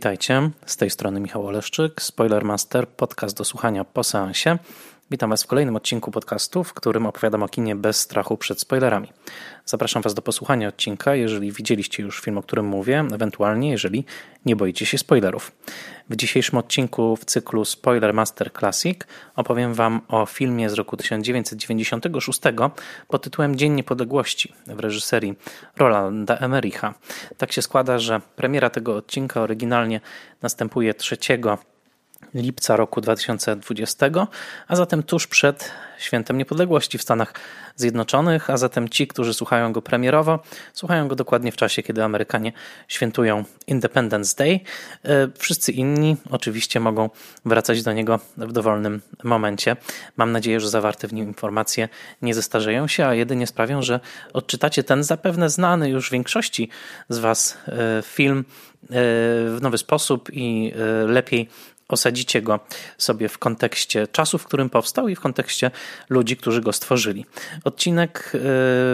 Witajcie, z tej strony Michał Oleszczyk, Spoilermaster, podcast do słuchania po seansie. Witam Was w kolejnym odcinku podcastu, w którym opowiadam o kinie bez strachu przed spoilerami. Zapraszam Was do posłuchania odcinka, jeżeli widzieliście już film, o którym mówię, ewentualnie jeżeli nie boicie się spoilerów. W dzisiejszym odcinku w cyklu Spoiler Master Classic opowiem Wam o filmie z roku 1996 pod tytułem Dzień Niepodległości w reżyserii Rolanda Emericha. Tak się składa, że premiera tego odcinka oryginalnie następuje 3 lipca roku 2020, a zatem tuż przed Świętem Niepodległości w Stanach Zjednoczonych, a zatem ci, którzy słuchają go premierowo, słuchają go dokładnie w czasie, kiedy Amerykanie świętują Independence Day. E, wszyscy inni oczywiście mogą wracać do niego w dowolnym momencie. Mam nadzieję, że zawarte w nim informacje nie zestarzeją się, a jedynie sprawią, że odczytacie ten zapewne znany już większości z Was e, film e, w nowy sposób i lepiej osadzicie go sobie w kontekście czasu, w którym powstał i w kontekście ludzi, którzy go stworzyli. Odcinek, e,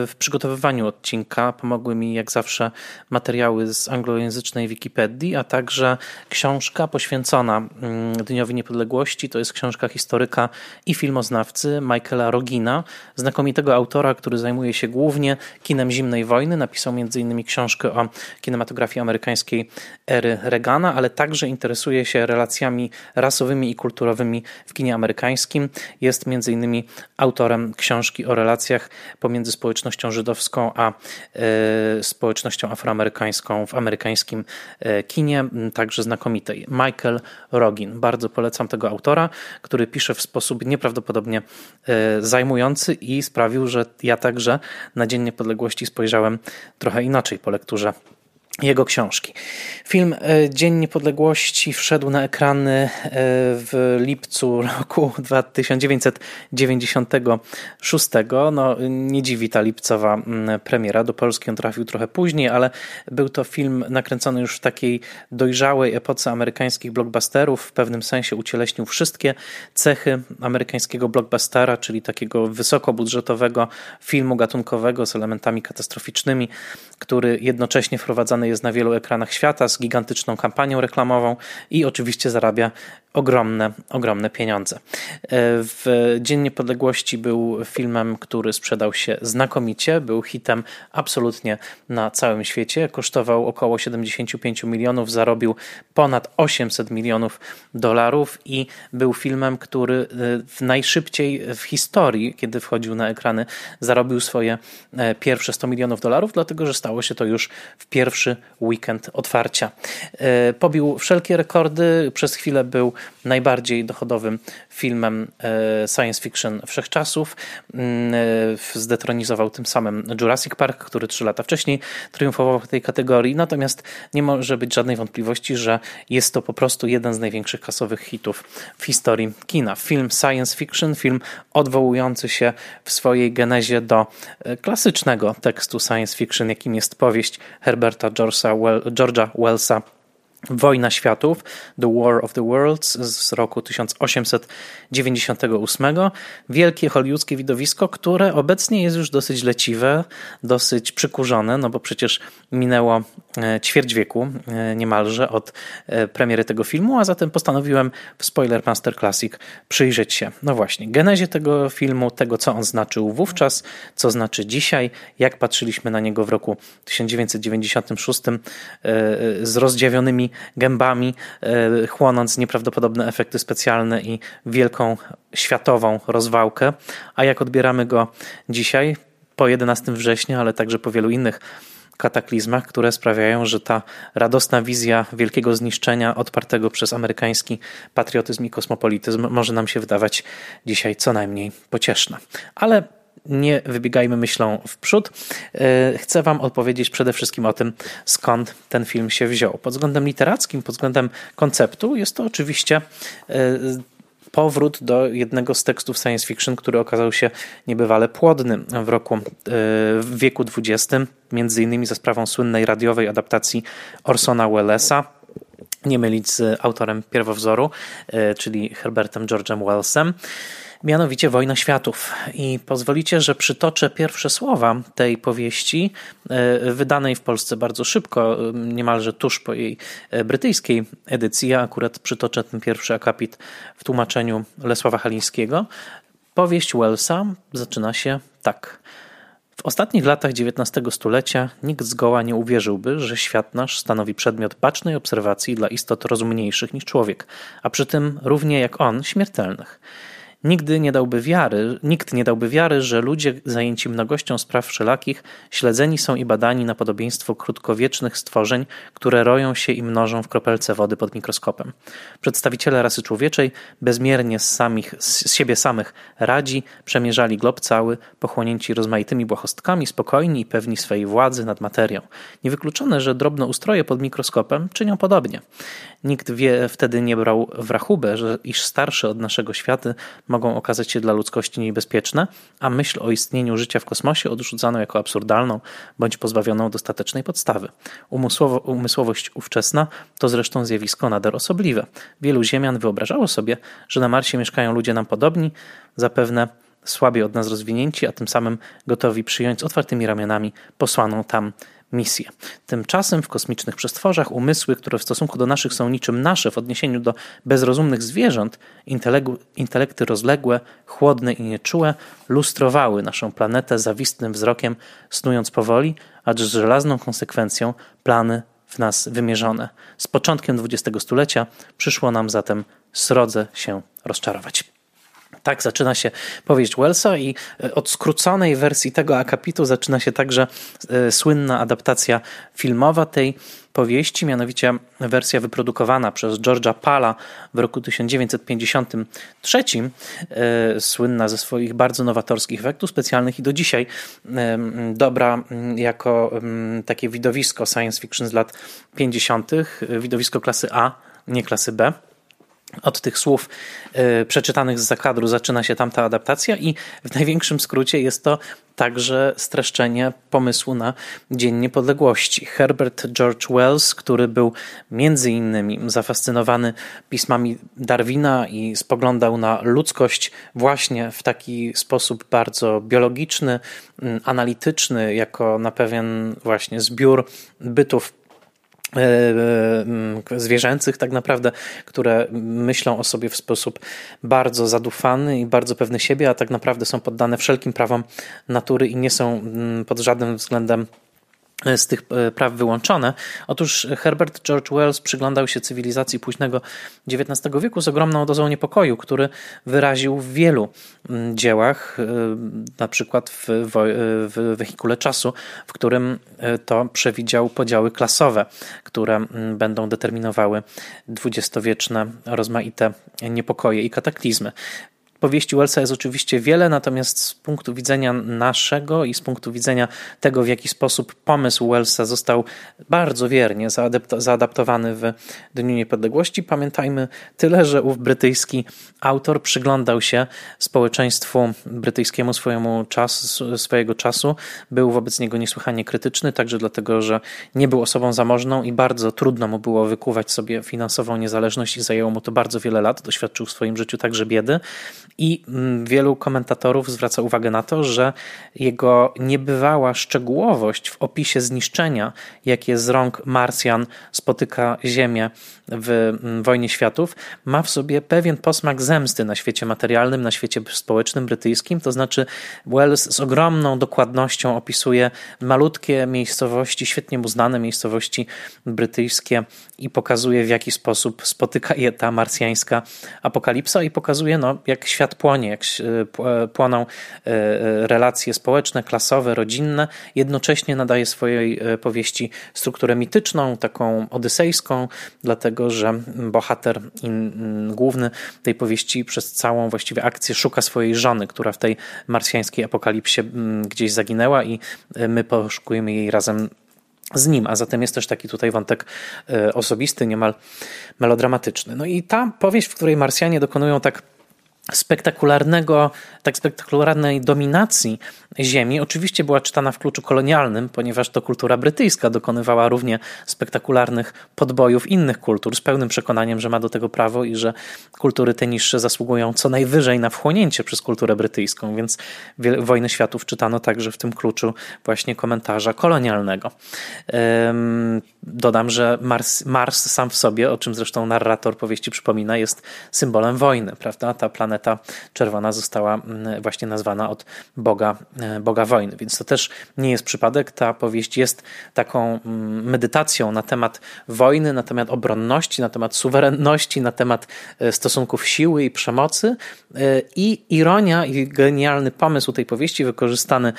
w przygotowywaniu odcinka pomogły mi jak zawsze materiały z anglojęzycznej Wikipedii, a także książka poświęcona mm, Dniowi Niepodległości. To jest książka historyka i filmoznawcy Michaela Rogina, znakomitego autora, który zajmuje się głównie kinem zimnej wojny. Napisał m.in. książkę o kinematografii amerykańskiej ery Reagana, ale także interesuje się relacjami rasowymi i kulturowymi w kinie amerykańskim. Jest między innymi autorem książki o relacjach pomiędzy społecznością żydowską a e, społecznością afroamerykańską w amerykańskim e, kinie, także znakomitej. Michael Rogin. Bardzo polecam tego autora, który pisze w sposób nieprawdopodobnie e, zajmujący i sprawił, że ja także na Dzień Niepodległości spojrzałem trochę inaczej po lekturze jego książki. Film e, Dzień Niepodległości wszedł na ekrany e, w lipcu roku 1996. No, nie dziwi ta lipcowa mm, premiera. Do Polski on trafił trochę później, ale był to film nakręcony już w takiej dojrzałej epoce amerykańskich blockbusterów. W pewnym sensie ucieleśnił wszystkie cechy amerykańskiego blockbustera, czyli takiego wysokobudżetowego filmu gatunkowego z elementami katastroficznymi, który jednocześnie wprowadzany jest na wielu ekranach świata z gigantyczną kampanią reklamową i oczywiście zarabia ogromne, ogromne pieniądze. E, w Dzień Niepodległości był filmem, który sprzedał się znakomicie, był hitem absolutnie na całym świecie. Kosztował około 75 milionów, zarobił ponad 800 milionów dolarów i był filmem, który e, najszybciej w historii, kiedy wchodził na ekrany, zarobił swoje e, pierwsze 100 milionów dolarów, dlatego że stało się to już w pierwszy weekend otwarcia. Pobił wszelkie rekordy, przez chwilę był najbardziej dochodowym filmem e, science fiction wszechczasów. Mm, e, zdetronizował tym samym Jurassic Park, który trzy lata wcześniej triumfował w tej kategorii. Natomiast nie może być żadnej wątpliwości, że jest to po prostu jeden z największych kasowych hitów w historii kina. Film science fiction, film odwołujący się w swojej genezie do klasycznego tekstu science fiction, jakim jest powieść Herberta George'a Wellsa Wojna Światów, The War of the Worlds z roku 1898. Wielkie hollywoodzkie widowisko, które obecnie jest już dosyć leciwe, dosyć przykurzone, no bo przecież minęło e, ćwierć wieku e, niemalże od e, premiery tego filmu, a zatem postanowiłem w Spoiler Master Classic przyjrzeć się, no właśnie, genezie tego filmu, tego co on znaczył wówczas, co znaczy dzisiaj, jak patrzyliśmy na niego w roku 1996 z rozdziawionymi gębami, chłonąc nieprawdopodobne efekty specjalne i wielką światową rozwałkę. A jak odbieramy go dzisiaj, po 11 września, ale także po wielu innych kataklizmach, które sprawiają, że ta radosna wizja wielkiego zniszczenia odpartego przez amerykański patriotyzm i kosmopolityzm może nam się wydawać dzisiaj co najmniej pocieszna. Ale nie wybiegajmy myślą w przód. E, chcę Wam odpowiedzieć przede wszystkim o tym, skąd ten film się wziął. Pod względem literackim, pod względem konceptu, jest to oczywiście e, powrót do jednego z tekstów science fiction, który okazał się niebywale płodny w roku e, w wieku XX, między innymi za sprawą słynnej radiowej adaptacji Orsona Wellesa nie mylić z autorem pierwowzoru, czyli Herbertem George'em Wellsem. Mianowicie Wojna Światów. I pozwolicie, że przytoczę pierwsze słowa tej powieści, e, wydanej w Polsce bardzo szybko, niemalże tuż po jej e, brytyjskiej edycji. Ja akurat przytoczę ten pierwszy akapit w tłumaczeniu Lesława Halińskiego. Powieść Wellsa zaczyna się tak. W ostatnich latach XIX stulecia nikt zgoła nie uwierzyłby, że świat nasz stanowi przedmiot bacznej obserwacji dla istot rozumniejszych niż człowiek, a przy tym równie jak on śmiertelnych. Nigdy nie dałby wiary, nikt nie dałby wiary, że ludzie zajęci mnogością spraw wszelakich śledzeni są i badani na podobieństwo krótkowiecznych stworzeń, które roją się i mnożą w kropelce wody pod mikroskopem. Przedstawiciele rasy człowieczej bezmiernie z, samych, z siebie samych radzi, przemierzali glob cały, pochłonięci rozmaitymi błahostkami, spokojni i pewni swej władzy nad materią. Niewykluczone, że drobne ustroje pod mikroskopem czynią podobnie. Nikt wie, wtedy nie brał w rachubę, że iż starsze od naszego świata mogą okazać się dla ludzkości niebezpieczne, a myśl o istnieniu życia w kosmosie odrzucano jako absurdalną bądź pozbawioną dostatecznej podstawy. Umysłowo, umysłowość ówczesna to zresztą zjawisko nader osobliwe. Wielu Ziemian wyobrażało sobie, że na Marsie mieszkają ludzie nam podobni, zapewne słabiej od nas rozwinięci, a tym samym gotowi przyjąć z otwartymi ramionami posłaną tam misję. Tymczasem w kosmicznych przestworzach umysły, które w stosunku do naszych są niczym nasze w odniesieniu do bezrozumnych zwierząt, intelekty rozległe, chłodne i nieczułe, lustrowały naszą planetę zawistnym wzrokiem, snując powoli, acz z żelazną konsekwencją plany w nas wymierzone. Z początkiem XX stulecia przyszło nam zatem srodze się rozczarować. Tak zaczyna się powieść Wellsa i e, od skróconej wersji tego akapitu zaczyna się także e, słynna adaptacja filmowa tej powieści, mianowicie wersja wyprodukowana przez George'a Pala w roku 1953, e, słynna ze swoich bardzo nowatorskich efektów specjalnych i do dzisiaj dobra jako takie widowisko science fiction z lat 50., widowisko klasy A, nie klasy B. Od tych słów y, przeczytanych z zakadru zaczyna się tamta adaptacja, i w największym skrócie jest to także streszczenie pomysłu na Dzień Niepodległości. Herbert George Wells, który był między innymi zafascynowany pismami Darwina i spoglądał na ludzkość właśnie w taki sposób bardzo biologiczny, analityczny, jako na pewien właśnie zbiór bytów E, e, zwierzęcych, tak naprawdę, które myślą o sobie w sposób bardzo zadufany i bardzo pewny siebie, a tak naprawdę są poddane wszelkim prawom natury i nie są pod żadnym względem z tych e, praw wyłączone. Otóż Herbert George Wells przyglądał się cywilizacji późnego XIX wieku z ogromną dozą niepokoju, który wyraził w wielu mm, dziełach, e, na przykład w, w Wehikule Czasu, w którym e, to przewidział podziały klasowe, które mm, będą determinowały dwudziestowieczne rozmaite niepokoje i kataklizmy. Powieści Wellsa jest oczywiście wiele, natomiast z punktu widzenia naszego i z punktu widzenia tego, w jaki sposób pomysł Wellsa został bardzo wiernie zaadaptowany w Dniu Niepodległości, pamiętajmy tyle, że ów brytyjski autor przyglądał się społeczeństwu brytyjskiemu swojemu czas, swojego czasu, był wobec niego niesłychanie krytyczny, także dlatego, że nie był osobą zamożną i bardzo trudno mu było wykuwać sobie finansową niezależność i zajęło mu to bardzo wiele lat, doświadczył w swoim życiu także biedy i mm, wielu komentatorów zwraca uwagę na to, że jego niebywała szczegółowość w opisie zniszczenia, jakie z rąk Marsjan spotyka Ziemię w mm, Wojnie Światów, ma w sobie pewien posmak zemsty na świecie materialnym, na świecie społecznym brytyjskim. To znaczy, Wells z ogromną dokładnością opisuje malutkie miejscowości, świetnie mu znane miejscowości brytyjskie i pokazuje, w jaki sposób spotyka je ta marsjańska apokalipsa i pokazuje, no, jak świat płonie, jak e, płoną e, e, relacje społeczne, klasowe, rodzinne. Jednocześnie nadaje swojej powieści strukturę mityczną, taką odysejską, dlatego że bohater główny tej powieści przez całą właściwie akcję szuka swojej żony, która w tej marsjańskiej apokalipsie gdzieś zaginęła i my poszukujemy jej razem z nim, a zatem jest też taki tutaj wątek osobisty, niemal melodramatyczny. No i ta powieść, w której Marsjanie dokonują tak spektakularnego, tak spektakularnej dominacji ziemi oczywiście była czytana w kluczu kolonialnym, ponieważ to kultura brytyjska dokonywała równie spektakularnych podbojów innych kultur z pełnym przekonaniem, że ma do tego prawo i że kultury te niższe zasługują co najwyżej na wchłonięcie przez kulturę brytyjską, więc Wojny Światów czytano także w tym kluczu właśnie komentarza kolonialnego. Dodam, że Mars, Mars sam w sobie, o czym zresztą narrator powieści przypomina, jest symbolem wojny, prawda? Ta planeta czerwona została mm, właśnie nazwana od Boga, e, Boga wojny, więc to też nie jest przypadek. Ta powieść jest taką mm, medytacją na temat wojny, na temat obronności, na temat suwerenności, na temat e, stosunków siły i przemocy. E, I ironia i genialny pomysł tej powieści, wykorzystany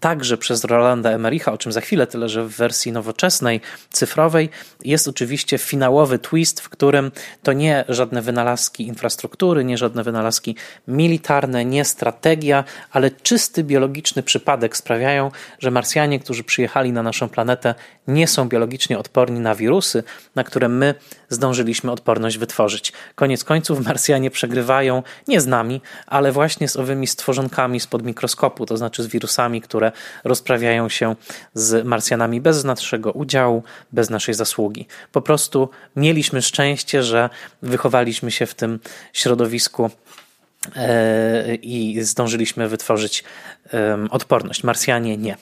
także przez Rolanda Emericha, o czym za chwilę, tyle że w wersji nowoczesnej, cyfrowej, jest oczywiście finałowy twist, w którym to nie żadne wynalazki infrastruktury, nie żadne wynalazki militarne, nie strategia, ale czysty biologiczny przypadek sprawiają, że Marsjanie, którzy przyjechali na naszą planetę, nie są biologicznie odporni na wirusy, na które my zdążyliśmy odporność wytworzyć. Koniec końców Marsjanie przegrywają nie z nami, ale właśnie z owymi stworzonkami spod mikroskopu, to znaczy z wirusami, które rozprawiają się z Marsjanami bez naszego udziału, bez naszej zasługi. Po prostu mieliśmy szczęście, że wychowaliśmy się w tym środowisku e, i zdążyliśmy wytworzyć odporność. Marsjanie nie.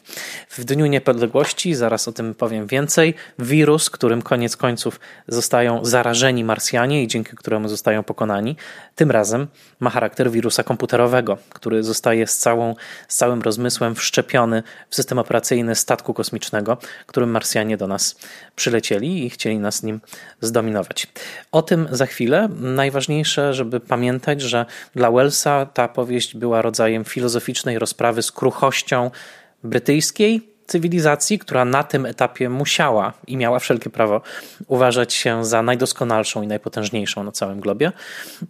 W Dniu Niepodległości, zaraz o tym powiem więcej, wirus, którym koniec końców zostają zarażeni Marsjanie i dzięki któremu zostają pokonani, tym razem ma charakter wirusa komputerowego, który zostaje z, całą, z całym rozmysłem wszczepiony w system operacyjny statku kosmicznego, którym Marsjanie do nas przylecieli i chcieli nas nim zdominować. O tym za chwilę. Najważniejsze, żeby pamiętać, że dla Wellsa ta powieść była rodzajem filozoficznej rozprawy z kruchością brytyjskiej cywilizacji, która na tym etapie musiała i miała wszelkie prawo uważać się za najdoskonalszą i najpotężniejszą na całym globie,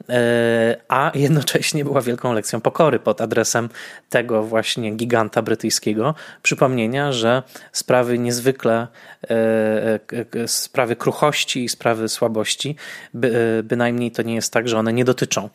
e, a jednocześnie była wielką lekcją pokory pod adresem tego właśnie giganta brytyjskiego. Przypomnienia, że sprawy niezwykle, e, e, sprawy kruchości i sprawy słabości, bynajmniej to nie jest tak, że one nie dotyczą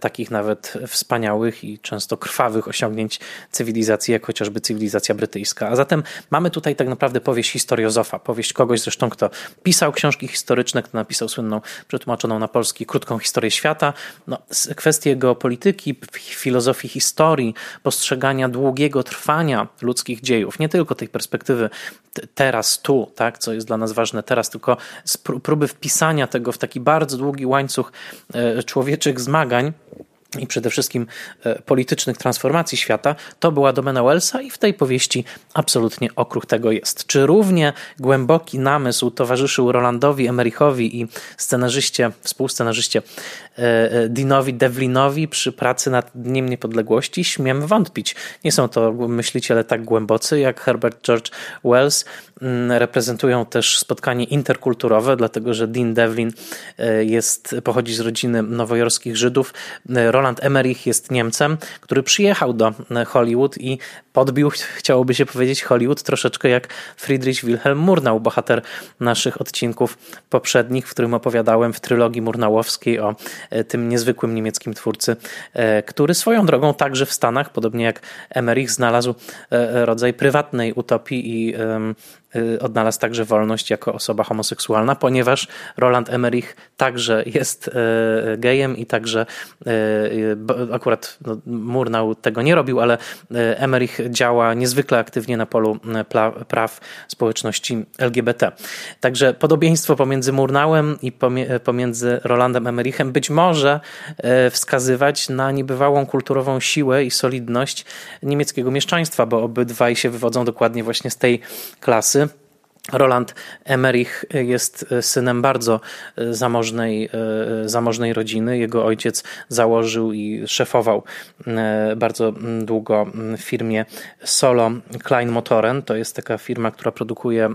takich nawet wspaniałych i często krwawych osiągnięć cywilizacji, jak chociażby cywilizacja brytyjska. A zatem mamy tutaj tak naprawdę powieść historiozofa, powieść kogoś zresztą, kto pisał książki historyczne, kto napisał słynną, przetłumaczoną na polski krótką historię świata. No, kwestie geopolityki, filozofii historii, postrzegania długiego trwania ludzkich dziejów, nie tylko tej perspektywy teraz, tu, tak, co jest dla nas ważne teraz, tylko próby wpisania tego w taki bardzo długi łańcuch e, człowieczych zmagań i przede wszystkim e, politycznych transformacji świata, to była domena Wellsa i w tej powieści absolutnie okruch tego jest. Czy równie głęboki namysł towarzyszył Rolandowi Emerichowi i scenarzyście, współscenarzyście Dinowi Devlinowi przy pracy nad Dniem Niepodległości? Śmiem wątpić. Nie są to myśliciele tak głębocy jak Herbert George Wells. Mm, reprezentują też spotkanie interkulturowe, dlatego że Dean Devlin jest, pochodzi z rodziny nowojorskich Żydów. Roland Emmerich jest Niemcem, który przyjechał do Hollywood i podbił, chciałoby się powiedzieć, Hollywood troszeczkę jak Friedrich Wilhelm Murnau, bohater naszych odcinków poprzednich, w którym opowiadałem w trylogii murnałowskiej o e, tym niezwykłym niemieckim twórcy, e, który swoją drogą także w Stanach, podobnie jak Emmerich, znalazł e, rodzaj prywatnej utopii i odnalazł także wolność jako osoba homoseksualna, ponieważ Roland Emmerich także jest gejem i także akurat no, Murnau tego nie robił, ale Emmerich działa niezwykle aktywnie na polu praw społeczności LGBT. Także podobieństwo pomiędzy Murnałem i pomiędzy Rolandem Emerichem być może wskazywać na niebywałą kulturową siłę i solidność niemieckiego mieszczaństwa, bo obydwaj się wywodzą dokładnie właśnie z tej klasy. Roland Emmerich jest synem bardzo zamożnej, zamożnej rodziny. Jego ojciec założył i szefował e, bardzo długo firmie Solo Klein Motoren. To jest taka firma, która produkuje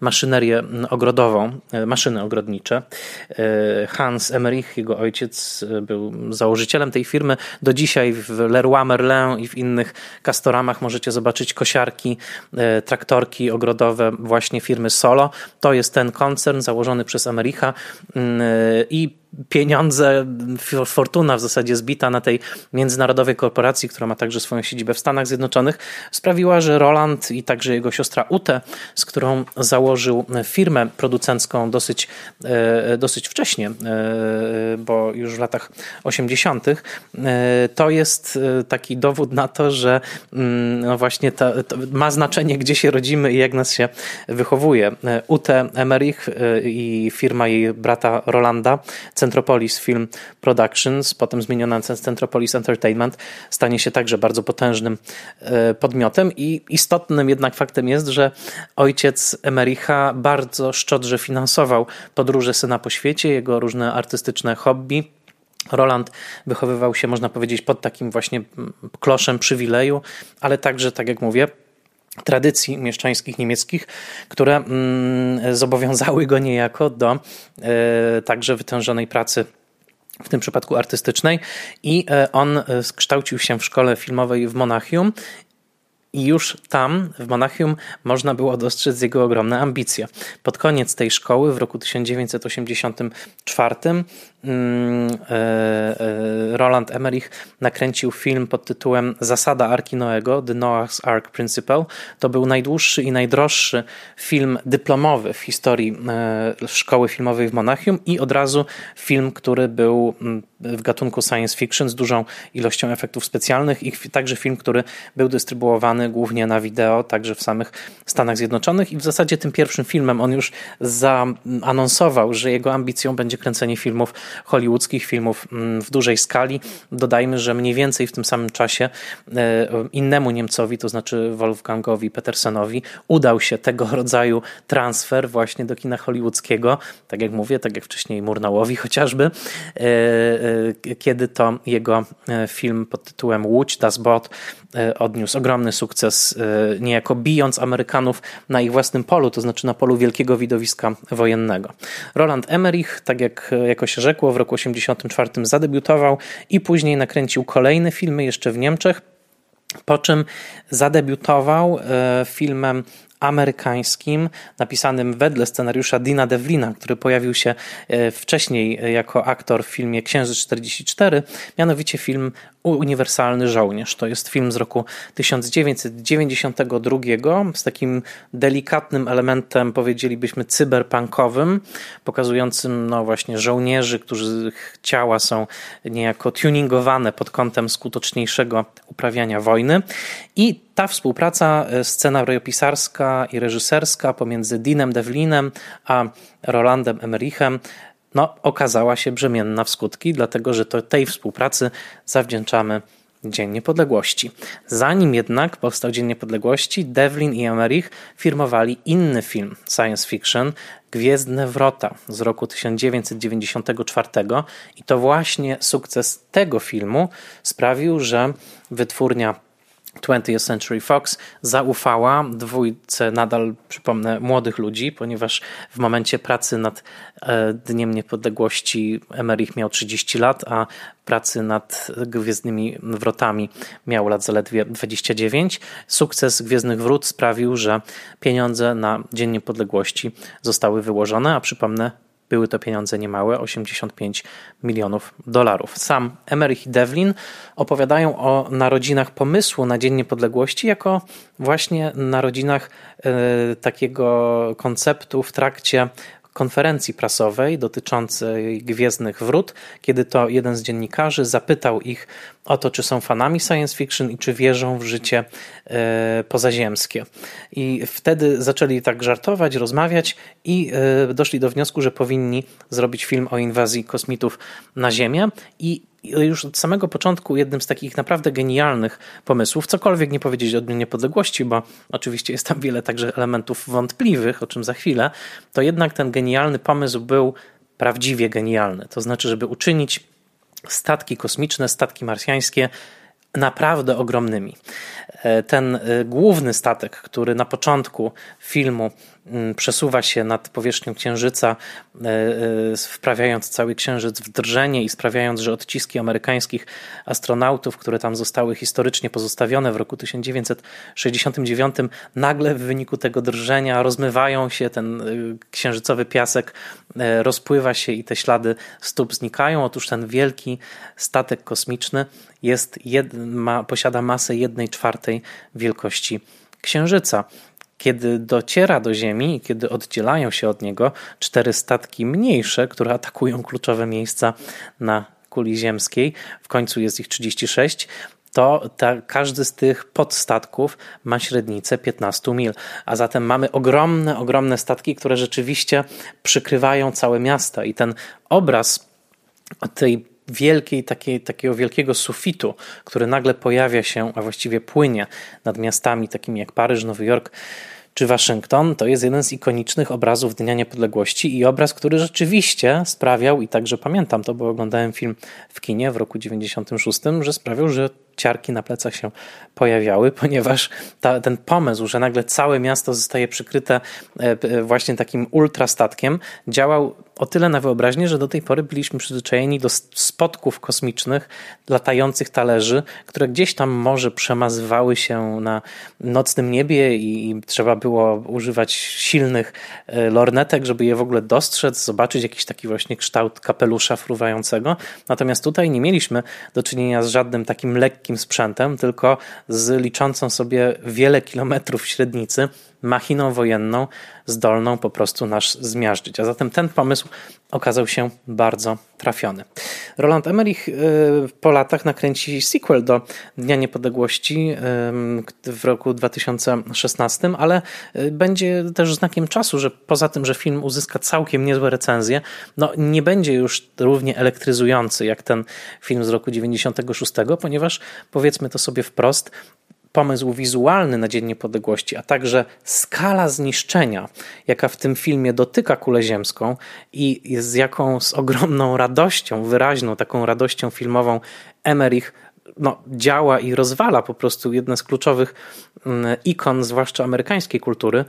maszynerię ogrodową, e, maszyny ogrodnicze. E, Hans Emmerich, jego ojciec, był założycielem tej firmy. Do dzisiaj w Leroy Merlin i w innych Castoramach możecie zobaczyć kosiarki, traktorki ogrodowe właśnie firmy Solo. To jest ten koncern założony przez Americha mm, i pieniądze, fortuna w zasadzie zbita na tej międzynarodowej korporacji, która ma także swoją siedzibę w Stanach Zjednoczonych, sprawiła, że Roland i także jego siostra Ute, z którą założył firmę producencką dosyć, e, dosyć wcześnie, e, bo już w latach 80., e, to jest taki dowód na to, że mm, no właśnie to, to ma znaczenie, gdzie się rodzimy i jak nas się wychowuje. Ute Emerich i firma jej brata Rolanda Centropolis Film Productions, potem zmieniona na Centropolis Entertainment, stanie się także bardzo potężnym e, podmiotem i istotnym jednak faktem jest, że ojciec Emericha bardzo szczodrze finansował podróże syna po świecie, jego różne artystyczne hobby. Roland wychowywał się, można powiedzieć, pod takim właśnie kloszem przywileju, ale także, tak jak mówię, tradycji mieszczańskich niemieckich, które mm, zobowiązały go niejako do e, także wytężonej pracy w tym przypadku artystycznej i e, on e, kształcił się w szkole filmowej w Monachium i już tam, w Monachium, można było dostrzec jego ogromne ambicje. Pod koniec tej szkoły, w roku 1984, mm, e, e, Roland Emmerich nakręcił film pod tytułem Zasada Arki Noego, The Noah's Ark Principle. To był najdłuższy i najdroższy film dyplomowy w historii e, szkoły filmowej w Monachium i od razu film, który był mm, w gatunku science fiction z dużą ilością efektów specjalnych i także film, który był dystrybuowany głównie na wideo, także w samych Stanach Zjednoczonych i w zasadzie tym pierwszym filmem on już zaanonsował, że jego ambicją będzie kręcenie filmów hollywoodzkich, filmów mm, w dużej skali. Dodajmy, że mniej więcej w tym samym czasie e, innemu Niemcowi, to znaczy Wolfgangowi Petersenowi, udał się tego rodzaju transfer właśnie do kina hollywoodzkiego, tak jak mówię, tak jak wcześniej Murnałowi chociażby, e, e, kiedy to jego film pod tytułem Łódź, Das Boot odniósł ogromny sukces, niejako bijąc Amerykanów na ich własnym polu, to znaczy na polu wielkiego widowiska wojennego. Roland Emmerich, tak jak jako się rzekło, w roku 1984 zadebiutował i później nakręcił kolejne filmy jeszcze w Niemczech. Po czym zadebiutował filmem amerykańskim, napisanym wedle scenariusza Dina Devlina, który pojawił się e, wcześniej jako aktor w filmie Księżyc 44, mianowicie film Uniwersalny Żołnierz. To jest film z roku 1992 z takim delikatnym elementem, powiedzielibyśmy, cyberpunkowym, pokazującym no właśnie żołnierzy, których ciała są niejako tuningowane pod kątem skuteczniejszego uprawiania wojny. I ta współpraca e, scenariopisarska i reżyserska pomiędzy Deanem Devlinem a Rolandem Emerichem no, okazała się brzemienna w skutki, dlatego że to tej współpracy zawdzięczamy Dzień Niepodległości. Zanim jednak powstał Dzień Niepodległości, Devlin i Emmerich firmowali inny film science fiction, Gwiezdne Wrota z roku 1994 i to właśnie sukces tego filmu sprawił, że wytwórnia 20th Century Fox zaufała dwójce nadal, przypomnę, młodych ludzi, ponieważ w momencie pracy nad e, Dniem Niepodległości Emerich miał 30 lat, a pracy nad Gwiezdnymi Wrotami miał lat zaledwie 29. Sukces Gwiezdnych Wrót sprawił, że pieniądze na Dzień Niepodległości zostały wyłożone, a przypomnę, były to pieniądze niemałe 85 milionów dolarów. Sam Emerich i Devlin opowiadają o narodzinach pomysłu na Dzień Niepodległości jako właśnie narodzinach e, takiego konceptu w trakcie konferencji prasowej dotyczącej Gwiezdnych Wrót, kiedy to jeden z dziennikarzy zapytał ich o to, czy są fanami science fiction i czy wierzą w życie e, pozaziemskie. I wtedy zaczęli tak żartować, rozmawiać i e, doszli do wniosku, że powinni zrobić film o inwazji kosmitów na Ziemię i już od samego początku jednym z takich naprawdę genialnych pomysłów, cokolwiek nie powiedzieć o Dniu Niepodległości, bo oczywiście jest tam wiele także elementów wątpliwych, o czym za chwilę, to jednak ten genialny pomysł był prawdziwie genialny. To znaczy, żeby uczynić statki kosmiczne, statki marsjańskie naprawdę ogromnymi. E, ten e, główny statek, który na początku filmu przesuwa się nad powierzchnią Księżyca, wprawiając cały Księżyc w drżenie i sprawiając, że odciski amerykańskich astronautów, które tam zostały historycznie pozostawione w roku 1969, nagle w wyniku tego drżenia rozmywają się, ten księżycowy piasek rozpływa się i te ślady stóp znikają. Otóż ten wielki statek kosmiczny jest jed, ma, posiada masę jednej czwartej wielkości Księżyca. Kiedy dociera do Ziemi i kiedy oddzielają się od niego cztery statki mniejsze, które atakują kluczowe miejsca na kuli ziemskiej, w końcu jest ich 36, to ta, każdy z tych podstatków ma średnicę 15 mil. A zatem mamy ogromne, ogromne statki, które rzeczywiście przykrywają całe miasta. I ten obraz tej wielkiej, takiej, takiego wielkiego sufitu, który nagle pojawia się, a właściwie płynie nad miastami takimi jak Paryż, Nowy Jork czy Waszyngton, to jest jeden z ikonicznych obrazów Dnia Niepodległości i obraz, który rzeczywiście sprawiał, i także pamiętam to, bo oglądałem film w kinie w roku 96, że sprawiał, że ciarki na plecach się pojawiały, ponieważ ta, ten pomysł, że nagle całe miasto zostaje przykryte e, e, właśnie takim ultrastatkiem, działał o tyle na wyobraźnię, że do tej pory byliśmy przyzwyczajeni do spotków kosmicznych, latających talerzy, które gdzieś tam może przemazywały się na nocnym niebie i, i trzeba było używać silnych e, lornetek, żeby je w ogóle dostrzec, zobaczyć jakiś taki właśnie kształt kapelusza fruwającego. Natomiast tutaj nie mieliśmy do czynienia z żadnym takim lekkim sprzętem, tylko z liczącą sobie wiele kilometrów średnicy machiną wojenną zdolną po prostu nas zmiażdżyć. A zatem ten pomysł okazał się bardzo trafiony. Roland Emmerich y, po latach nakręci sequel do Dnia Niepodległości y, w roku 2016, ale y, będzie też znakiem czasu, że poza tym, że film uzyska całkiem niezłe recenzje, no nie będzie już równie elektryzujący jak ten film z roku 96, ponieważ powiedzmy to sobie wprost, pomysł wizualny na Dzień Niepodległości, a także skala zniszczenia, jaka w tym filmie dotyka kulę ziemską i z jaką z ogromną radością, wyraźną taką radością filmową Emmerich no, działa i rozwala po prostu jedne z kluczowych mm, ikon, zwłaszcza amerykańskiej kultury,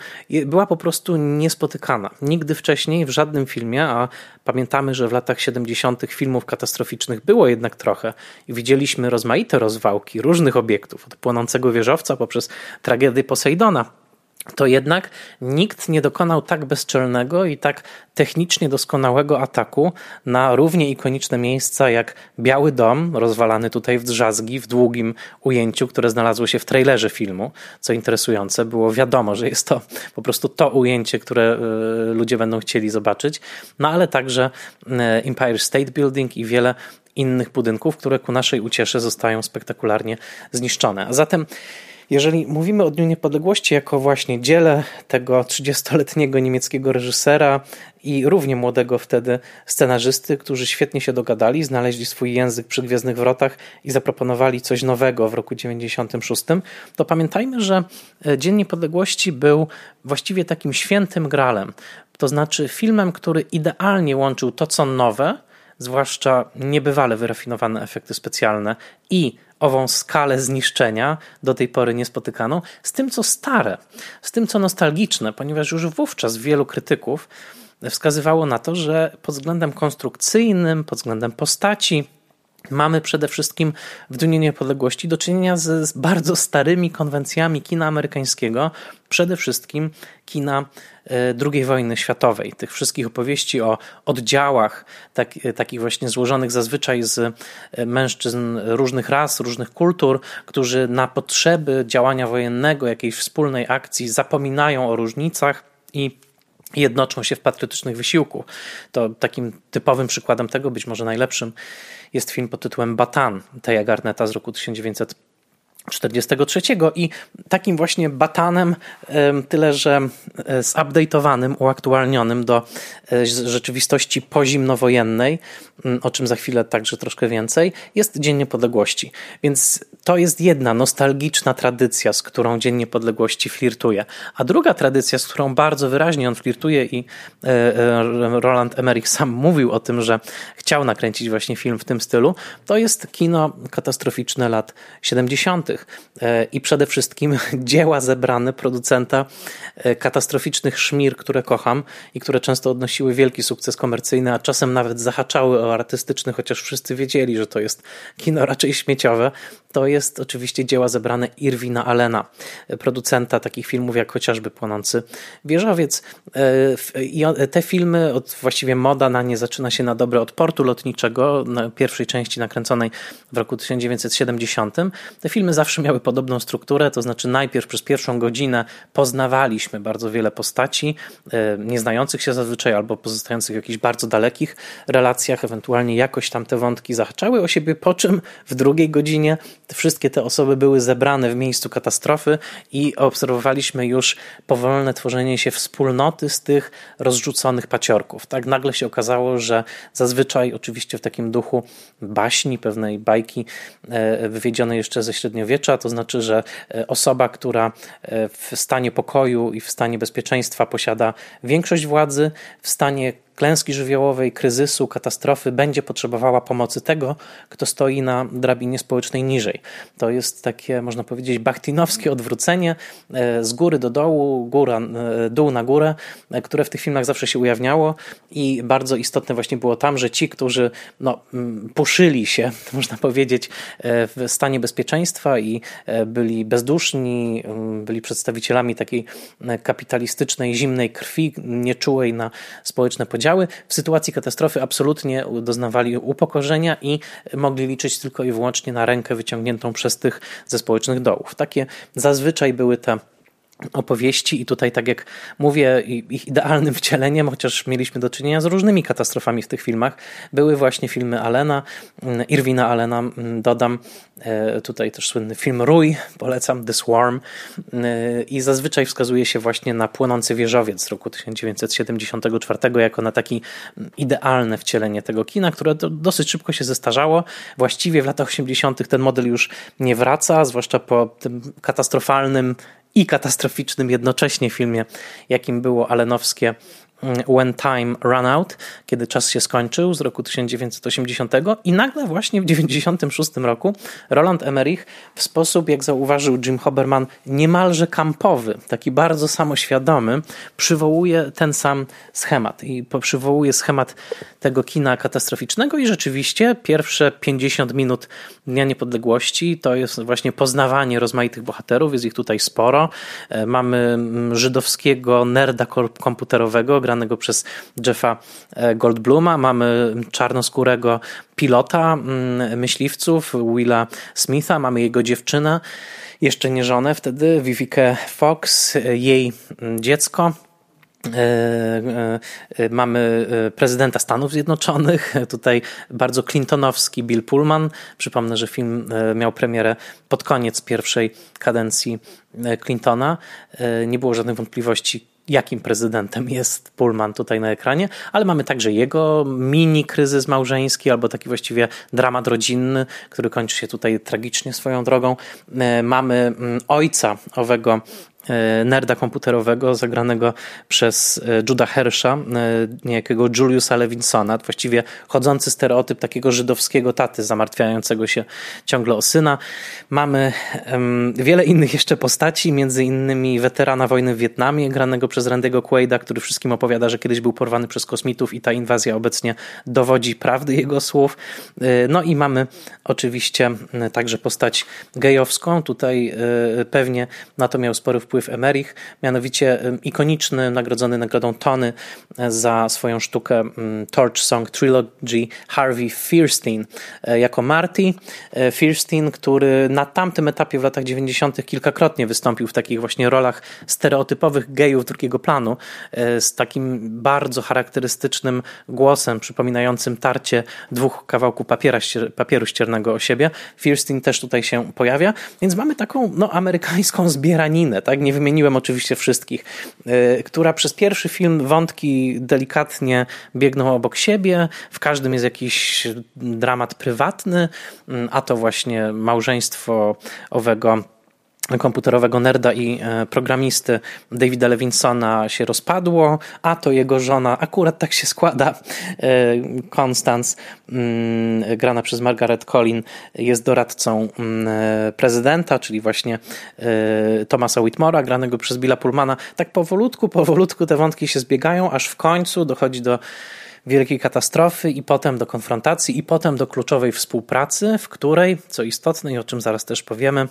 była po prostu niespotykana. Nigdy wcześniej w żadnym filmie, a pamiętamy, że w latach 70. filmów katastroficznych było jednak trochę i widzieliśmy rozmaite rozwałki różnych obiektów, od płonącego wieżowca poprzez tragedię Posejdona to jednak nikt nie dokonał tak bezczelnego i tak technicznie doskonałego ataku na równie ikoniczne miejsca jak Biały Dom, rozwalany tutaj w drzazgi, w długim ujęciu, które znalazło się w trailerze filmu. Co interesujące, było wiadomo, że jest to po prostu to ujęcie, które e, ludzie będą chcieli zobaczyć, no ale także e, Empire State Building i wiele innych budynków, które ku naszej uciesze zostają spektakularnie zniszczone. A zatem jeżeli mówimy o Dniu Niepodległości jako właśnie dziele tego 30-letniego niemieckiego reżysera i równie młodego wtedy scenarzysty, którzy świetnie się dogadali, znaleźli swój język przy Gwiezdnych Wrotach i zaproponowali coś nowego w roku 96, to pamiętajmy, że e, Dzień Niepodległości był właściwie takim świętym gralem. To znaczy filmem, który idealnie łączył to, co nowe, zwłaszcza niebywale wyrafinowane efekty specjalne i ową skalę zniszczenia, do tej pory niespotykaną, z tym, co stare, z tym, co nostalgiczne, ponieważ już wówczas wielu krytyków wskazywało na to, że pod względem konstrukcyjnym, pod względem postaci, mamy przede wszystkim w Dniu Niepodległości do czynienia z, z bardzo starymi konwencjami kina amerykańskiego, przede wszystkim kina e, II wojny światowej. Tych wszystkich opowieści o oddziałach, tak, e, takich właśnie złożonych zazwyczaj z e, mężczyzn różnych ras, różnych kultur, którzy na potrzeby działania wojennego, jakiejś wspólnej akcji zapominają o różnicach i jednoczą się w patriotycznych wysiłku. To takim typowym przykładem tego, być może najlepszym, jest film pod tytułem Batan Teja Garneta z roku 1900 43 i takim właśnie batanem, tyle że e, zupdate'owanym, uaktualnionym do e, rzeczywistości pozimnowojennej, o czym za chwilę także troszkę więcej, jest Dzień Niepodległości. Więc to jest jedna nostalgiczna tradycja, z którą Dzień Niepodległości flirtuje. A druga tradycja, z którą bardzo wyraźnie on flirtuje i e, Roland Emmerich sam mówił o tym, że chciał nakręcić właśnie film w tym stylu, to jest kino katastroficzne lat 70 i przede wszystkim dzieła zebrane producenta katastroficznych szmir, które kocham i które często odnosiły wielki sukces komercyjny, a czasem nawet zahaczały o artystyczny, chociaż wszyscy wiedzieli, że to jest kino raczej śmieciowe. To jest oczywiście dzieła zebrane Irwina Allena, producenta takich filmów jak chociażby Płonący Wieżowiec. I te filmy, właściwie moda na nie zaczyna się na dobre od portu lotniczego, na pierwszej części nakręconej w roku 1970. Te filmy zawsze miały podobną strukturę, to znaczy najpierw przez pierwszą godzinę poznawaliśmy bardzo wiele postaci, e, nieznających się zazwyczaj albo pozostających w jakichś bardzo dalekich relacjach, ewentualnie jakoś tam te wątki zahaczały o siebie, po czym w drugiej godzinie wszystkie te osoby były zebrane w miejscu katastrofy i obserwowaliśmy już powolne tworzenie się wspólnoty z tych rozrzuconych paciorków. Tak nagle się okazało, że zazwyczaj oczywiście w takim duchu baśni, pewnej bajki e, wywiedzionej jeszcze ze średniowiecza, to znaczy, że e, osoba, która e, w stanie pokoju i w stanie bezpieczeństwa posiada większość władzy, w stanie klęski żywiołowej, kryzysu, katastrofy będzie potrzebowała pomocy tego, kto stoi na drabinie społecznej niżej. To jest takie, można powiedzieć, bachtinowskie odwrócenie e, z góry do dołu, góra, e, dół na górę, e, które w tych filmach zawsze się ujawniało i bardzo istotne właśnie było tam, że ci, którzy no, puszyli się, można powiedzieć, w stanie bezpieczeństwa i byli bezduszni, byli przedstawicielami takiej kapitalistycznej, zimnej krwi, nieczułej na społeczne podziały, działy, w sytuacji katastrofy absolutnie doznawali upokorzenia i mogli liczyć tylko i wyłącznie na rękę wyciągniętą przez tych ze społecznych dołów. Takie zazwyczaj były te opowieści i tutaj, tak jak mówię, ich idealnym wcieleniem, chociaż mieliśmy do czynienia z różnymi katastrofami w tych filmach, były właśnie filmy Alena, mm, Irwina Alena, mm, dodam e, tutaj też słynny film Rój, polecam The Swarm e, i zazwyczaj wskazuje się właśnie na Płonący Wieżowiec z roku 1974 jako na taki mm, idealne wcielenie tego kina, które dosyć szybko się zestarzało. Właściwie w latach 80. ten model już nie wraca, zwłaszcza po tym katastrofalnym i katastroficznym jednocześnie filmie, jakim było Alenowskie When Time Run Out, kiedy czas się skończył z roku 1980 i nagle właśnie w 1996 roku Roland Emmerich w sposób, jak zauważył Jim Hoberman, niemalże kampowy, taki bardzo samoświadomy, przywołuje ten sam schemat i przywołuje schemat tego kina katastroficznego i rzeczywiście pierwsze 50 minut Dnia Niepodległości to jest właśnie poznawanie rozmaitych bohaterów, jest ich tutaj sporo. E, mamy mm, żydowskiego nerda komputerowego granego przez Jeffa e, Goldbluma, mamy czarnoskórego pilota mm, myśliwców Willa Smitha, mamy jego dziewczynę, jeszcze nie żonę wtedy, Vivikę Fox, jej dziecko e, e, mamy prezydenta Stanów Zjednoczonych, tutaj bardzo clintonowski Bill Pullman. Przypomnę, że film miał premierę pod koniec pierwszej kadencji Clintona. Nie było żadnych wątpliwości, jakim prezydentem jest Pullman tutaj na ekranie, ale mamy także jego mini kryzys małżeński albo taki właściwie dramat rodzinny, który kończy się tutaj tragicznie swoją drogą. Mamy mm, ojca owego E, nerda komputerowego zagranego przez e, Juda Hersha, e, niejakiego Juliusa Lewinsona, właściwie chodzący stereotyp takiego żydowskiego taty zamartwiającego się ciągle o syna. Mamy um, wiele innych jeszcze postaci, między innymi weterana wojny w Wietnamie, granego przez Randy'ego Quaida, który wszystkim opowiada, że kiedyś był porwany przez kosmitów i ta inwazja obecnie dowodzi prawdy jego słów. No i mamy oczywiście także postać gejowską. Tutaj pewnie na to miał spory wpływ wpływ Emerich, mianowicie ikoniczny, nagrodzony nagrodą Tony e, za swoją sztukę Torch Song Trilogy Harvey Fierstein e, jako Marty. E, Fierstein, który na tamtym etapie w latach 90. kilkakrotnie wystąpił w takich właśnie rolach stereotypowych gejów drugiego planu, z takim bardzo charakterystycznym głosem, przypominającym tarcie dwóch kawałków papiera, papieru ściernego o siebie. Fierstein też tutaj się pojawia, więc mamy taką no, amerykańską zbieraninę, tak? Nie wymieniłem oczywiście wszystkich, y, która przez pierwszy film wątki delikatnie biegną obok siebie, w każdym jest jakiś dramat prywatny, mm, a to właśnie małżeństwo owego komputerowego nerda i e, programisty Davida Levinsona się rozpadło, a to jego żona, akurat tak się składa, e, Constance, mm, grana przez Margaret Collin, jest doradcą mm, e, prezydenta, czyli właśnie Thomasa Whitmora, granego przez Billa Pullmana. Tak powolutku, powolutku te wątki się zbiegają, aż w końcu dochodzi do wielkiej katastrofy i potem do konfrontacji i potem do kluczowej współpracy, w której, co istotne i o czym zaraz też powiemy,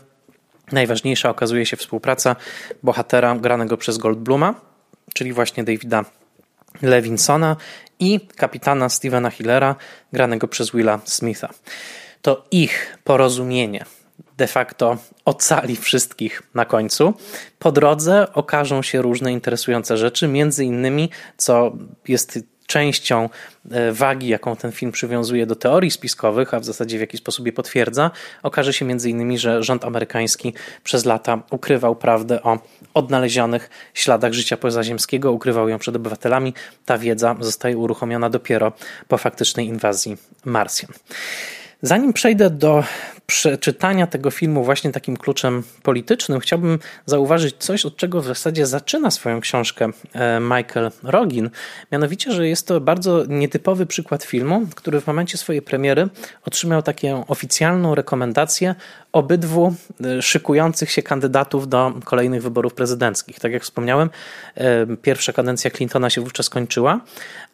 Najważniejsza okazuje się współpraca bohatera granego przez Goldbluma, czyli właśnie Davida Levinsona i kapitana Stevena Hillera granego przez Willa Smitha. To ich porozumienie de facto ocali wszystkich na końcu. Po drodze okażą się różne interesujące rzeczy, między innymi, co jest częścią e, wagi, jaką ten film przywiązuje do teorii spiskowych, a w zasadzie w jaki sposób je potwierdza, okaże się między innymi, że rząd amerykański przez lata ukrywał prawdę o odnalezionych śladach życia pozaziemskiego, ukrywał ją przed obywatelami. Ta wiedza zostaje uruchomiona dopiero po faktycznej inwazji Marsjan. Zanim przejdę do przeczytania tego filmu właśnie takim kluczem politycznym, chciałbym zauważyć coś, od czego w zasadzie zaczyna swoją książkę e, Michael Rogin. Mianowicie, że jest to bardzo nietypowy przykład filmu, który w momencie swojej premiery otrzymał taką oficjalną rekomendację obydwu e, szykujących się kandydatów do kolejnych wyborów prezydenckich. Tak jak wspomniałem, e, pierwsza kadencja Clintona się wówczas kończyła,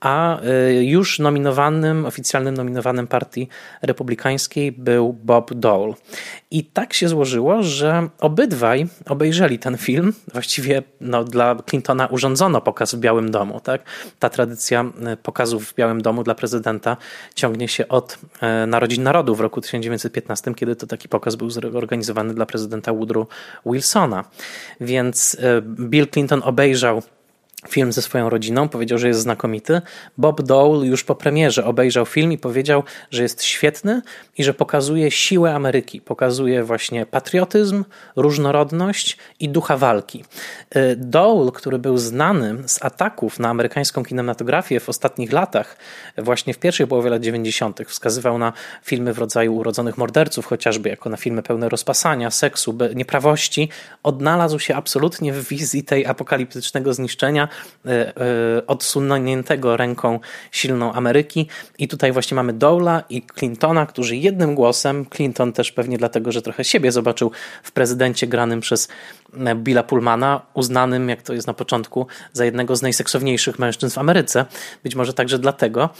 a już nominowanym, oficjalnym nominowanym partii republikańskiej był Bob Dole. I tak się złożyło, że obydwaj obejrzeli ten film. Właściwie no, dla Clintona urządzono pokaz w Białym Domu. Tak? Ta tradycja e, pokazów w Białym Domu dla prezydenta ciągnie się od e, Narodzin Narodu w roku 1915, kiedy to taki pokaz był zorganizowany dla prezydenta Woodrow Wilsona. Więc e, Bill Clinton obejrzał film ze swoją rodziną, powiedział, że jest znakomity. Bob Dole już po premierze obejrzał film i powiedział, że jest świetny i że pokazuje siłę Ameryki, pokazuje właśnie patriotyzm, różnorodność i ducha walki. Y, Dole, który był znany z ataków na amerykańską kinematografię w ostatnich latach, właśnie w pierwszej połowie lat 90., wskazywał na filmy w rodzaju urodzonych morderców, chociażby jako na filmy pełne rozpasania, seksu, nieprawości, odnalazł się absolutnie w wizji tej apokaliptycznego zniszczenia odsuniętego ręką silną Ameryki. I tutaj właśnie mamy Dola i Clintona, którzy jednym głosem, Clinton też pewnie dlatego, że trochę siebie zobaczył w prezydencie granym przez e, Billa Pullmana, uznanym, jak to jest na początku, za jednego z najseksowniejszych mężczyzn w Ameryce. Być może także dlatego,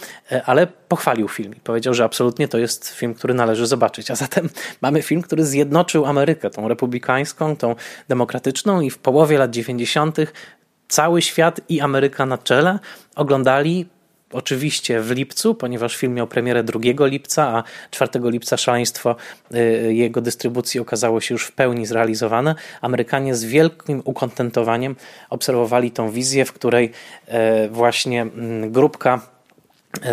ale pochwalił film i powiedział, że absolutnie to jest film, który należy zobaczyć. A zatem mamy film, który zjednoczył Amerykę, tą republikańską, tą demokratyczną i w połowie lat 90 cały świat i Ameryka na czele oglądali oczywiście w lipcu, ponieważ film miał premierę 2 lipca, a 4 lipca szaleństwo y, jego dystrybucji okazało się już w pełni zrealizowane. Amerykanie z wielkim ukontentowaniem obserwowali tą wizję, w której y, właśnie mm, grupka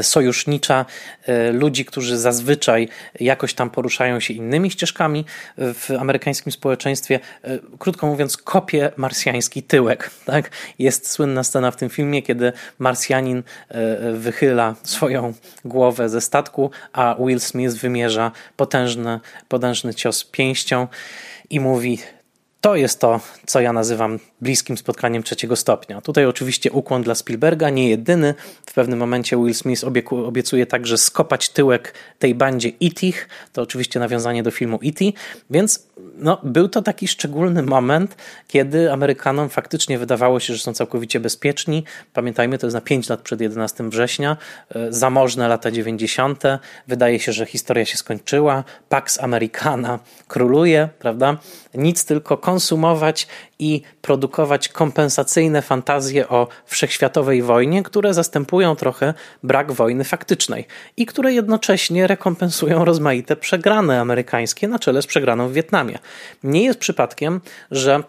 sojusznicza e, ludzi, którzy zazwyczaj jakoś tam poruszają się innymi ścieżkami w amerykańskim społeczeństwie. E, krótko mówiąc, kopie marsjański tyłek. Tak? Jest słynna scena w tym filmie, kiedy Marsjanin wychyla swoją głowę ze statku, a Will Smith wymierza potężny, potężny cios pięścią i mówi to jest to, co ja nazywam bliskim spotkaniem trzeciego stopnia. Tutaj oczywiście ukłon dla Spielberga, nie jedyny. W pewnym momencie Will Smith obiecuje także skopać tyłek tej bandzie E.T., to oczywiście nawiązanie do filmu E.T., więc no, był to taki szczególny moment, kiedy Amerykanom faktycznie wydawało się, że są całkowicie bezpieczni. Pamiętajmy, to jest na 5 lat przed 11 września, e, zamożne lata 90. Wydaje się, że historia się skończyła, Pax Americana króluje, prawda? Nic tylko konsumować i produkować kompensacyjne fantazje o wszechświatowej wojnie, które zastępują trochę brak wojny faktycznej i które jednocześnie rekompensują rozmaite przegrane amerykańskie na czele z przegraną w Wietnamie. Nie jest przypadkiem, że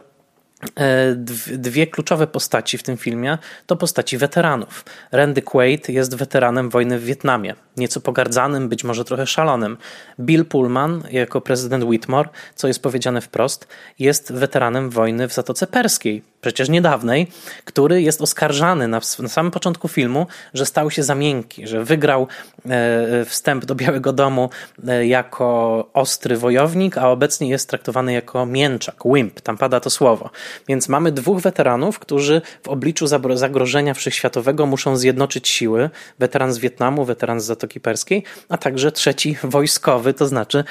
e, Dwie kluczowe postaci w tym filmie to postaci weteranów. Randy Quaid jest weteranem wojny w Wietnamie. Nieco pogardzanym, być może trochę szalonym. Bill Pullman, jako prezydent Whitmore, co jest powiedziane wprost, jest weteranem wojny w Zatoce Perskiej, przecież niedawnej, który jest oskarżany na, na samym początku filmu, że stał się za miękki, że wygrał e, wstęp do Białego Domu e, jako ostry wojownik, a obecnie jest traktowany jako mięczak, wimp, tam pada to słowo. Więc mamy dwóch weteranów, którzy w obliczu zagrożenia wszechświatowego muszą zjednoczyć siły. Weteran z Wietnamu, weteran z Zatoki Perskiej, a także trzeci wojskowy, to znaczy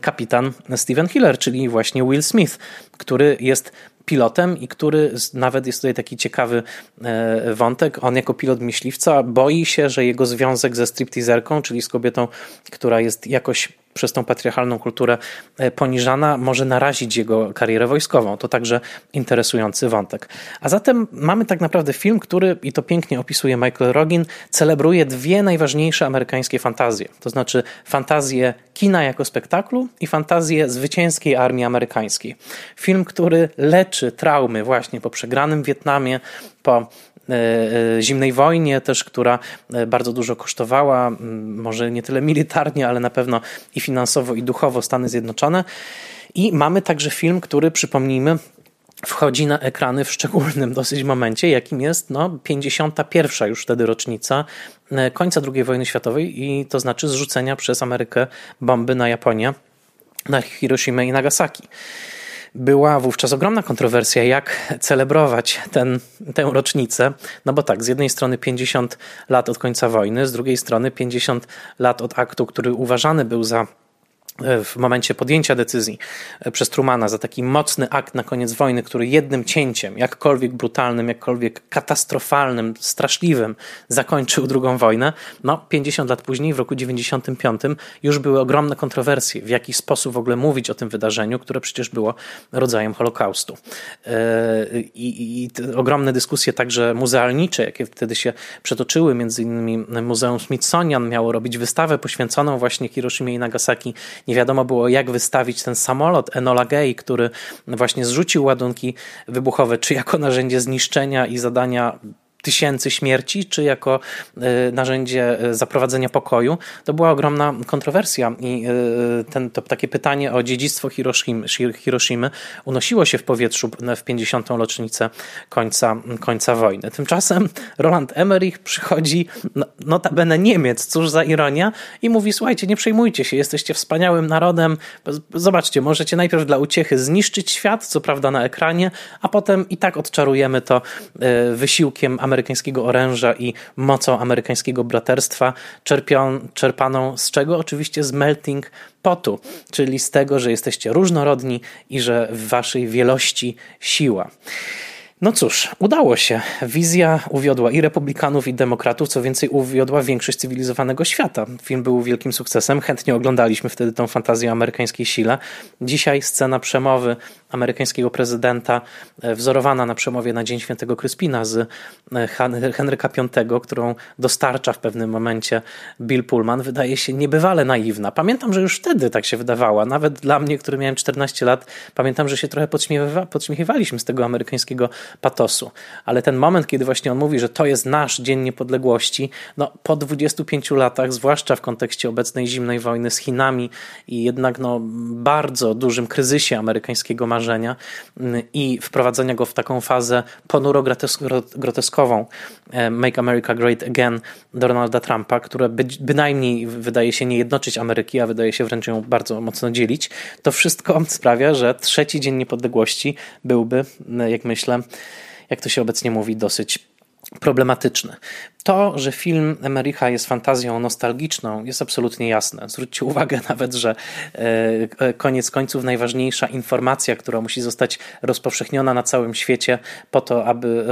kapitan Steven Hiller, czyli właśnie Will Smith, który jest pilotem i który nawet jest tutaj taki ciekawy e, wątek. On jako pilot myśliwca boi się, że jego związek ze stripteaserką, czyli z kobietą, która jest jakoś przez tą patriarchalną kulturę e, poniżana, może narazić jego karierę wojskową. To także interesujący wątek. A zatem mamy tak naprawdę film, który, i to pięknie opisuje Michael Rogin, celebruje dwie najważniejsze amerykańskie fantazje. To znaczy fantazję kina jako spektaklu i fantazję zwycięskiej armii amerykańskiej. Film, który leczy traumy właśnie po przegranym Wietnamie, po zimnej wojnie też, która e, bardzo dużo kosztowała, może nie tyle militarnie, ale na pewno i finansowo, i duchowo Stany Zjednoczone. I mamy także film, który przypomnijmy, wchodzi na ekrany w szczególnym dosyć momencie, jakim jest no, 51. już wtedy rocznica końca II wojny światowej i to znaczy zrzucenia przez Amerykę bomby na Japonię, na Hiroshima i Nagasaki. Była wówczas ogromna kontrowersja, jak celebrować ten, tę rocznicę. No bo tak, z jednej strony 50 lat od końca wojny, z drugiej strony 50 lat od aktu, który uważany był za w momencie podjęcia decyzji e, przez Trumana za taki mocny akt na koniec wojny, który jednym cięciem, jakkolwiek brutalnym, jakkolwiek katastrofalnym, straszliwym, zakończył drugą wojnę, no 50 lat później, w roku 95, już były ogromne kontrowersje, w jaki sposób w ogóle mówić o tym wydarzeniu, które przecież było rodzajem Holokaustu. E, I, i ogromne dyskusje także muzealnicze, jakie wtedy się przetoczyły, między innymi Muzeum Smithsonian miało robić wystawę poświęconą właśnie Hiroshimie i Nagasaki nie wiadomo było, jak wystawić ten samolot Enola Gay, który właśnie zrzucił ładunki wybuchowe, czy jako narzędzie zniszczenia i zadania tysięcy śmierci, czy jako e, narzędzie e, zaprowadzenia pokoju. To była ogromna kontrowersja i e, ten, to takie pytanie o dziedzictwo Hiroshimy, unosiło się w powietrzu w 50. rocznicę końca, końca wojny. Tymczasem Roland Emmerich przychodzi, no, notabene Niemiec, cóż za ironia, i mówi, słuchajcie, nie przejmujcie się, jesteście wspaniałym narodem, zobaczcie, możecie najpierw dla uciechy zniszczyć świat, co prawda na ekranie, a potem i tak odczarujemy to wysiłkiem amerykańskiego oręża i mocą amerykańskiego braterstwa, czerpią, czerpaną z czego? Oczywiście z melting potu, czyli z tego, że jesteście różnorodni i że w waszej wielości siła. No cóż, udało się. Wizja uwiodła i republikanów, i demokratów, co więcej, uwiodła większość cywilizowanego świata. Film był wielkim sukcesem. Chętnie oglądaliśmy wtedy tą fantazję o amerykańskiej sile. Dzisiaj scena przemowy amerykańskiego prezydenta, e, wzorowana na przemowie na Dzień Świętego Kryspina z e, Henryka V, którą dostarcza w pewnym momencie Bill Pullman, wydaje się niebywale naiwna. Pamiętam, że już wtedy tak się wydawała. Nawet dla mnie, który miałem 14 lat, pamiętam, że się trochę podśmiechywaliśmy z tego amerykańskiego patosu. Ale ten moment, kiedy właśnie on mówi, że to jest nasz Dzień Niepodległości, no po 25 latach, zwłaszcza w kontekście obecnej zimnej wojny z Chinami i jednak no, bardzo dużym kryzysie amerykańskiego marzenia mm, i wprowadzenia go w taką fazę ponuro-groteskową e, Make America Great Again Donalda Trumpa, która by, bynajmniej wydaje się nie jednoczyć Ameryki, a wydaje się wręcz ją bardzo mocno dzielić, to wszystko sprawia, że trzeci Dzień Niepodległości byłby, jak myślę, jak to się obecnie mówi, dosyć problematyczny. To, że film Emericha jest fantazją nostalgiczną, jest absolutnie jasne. Zwróćcie uwagę nawet, że e, koniec końców najważniejsza informacja, która musi zostać rozpowszechniona na całym świecie po to, aby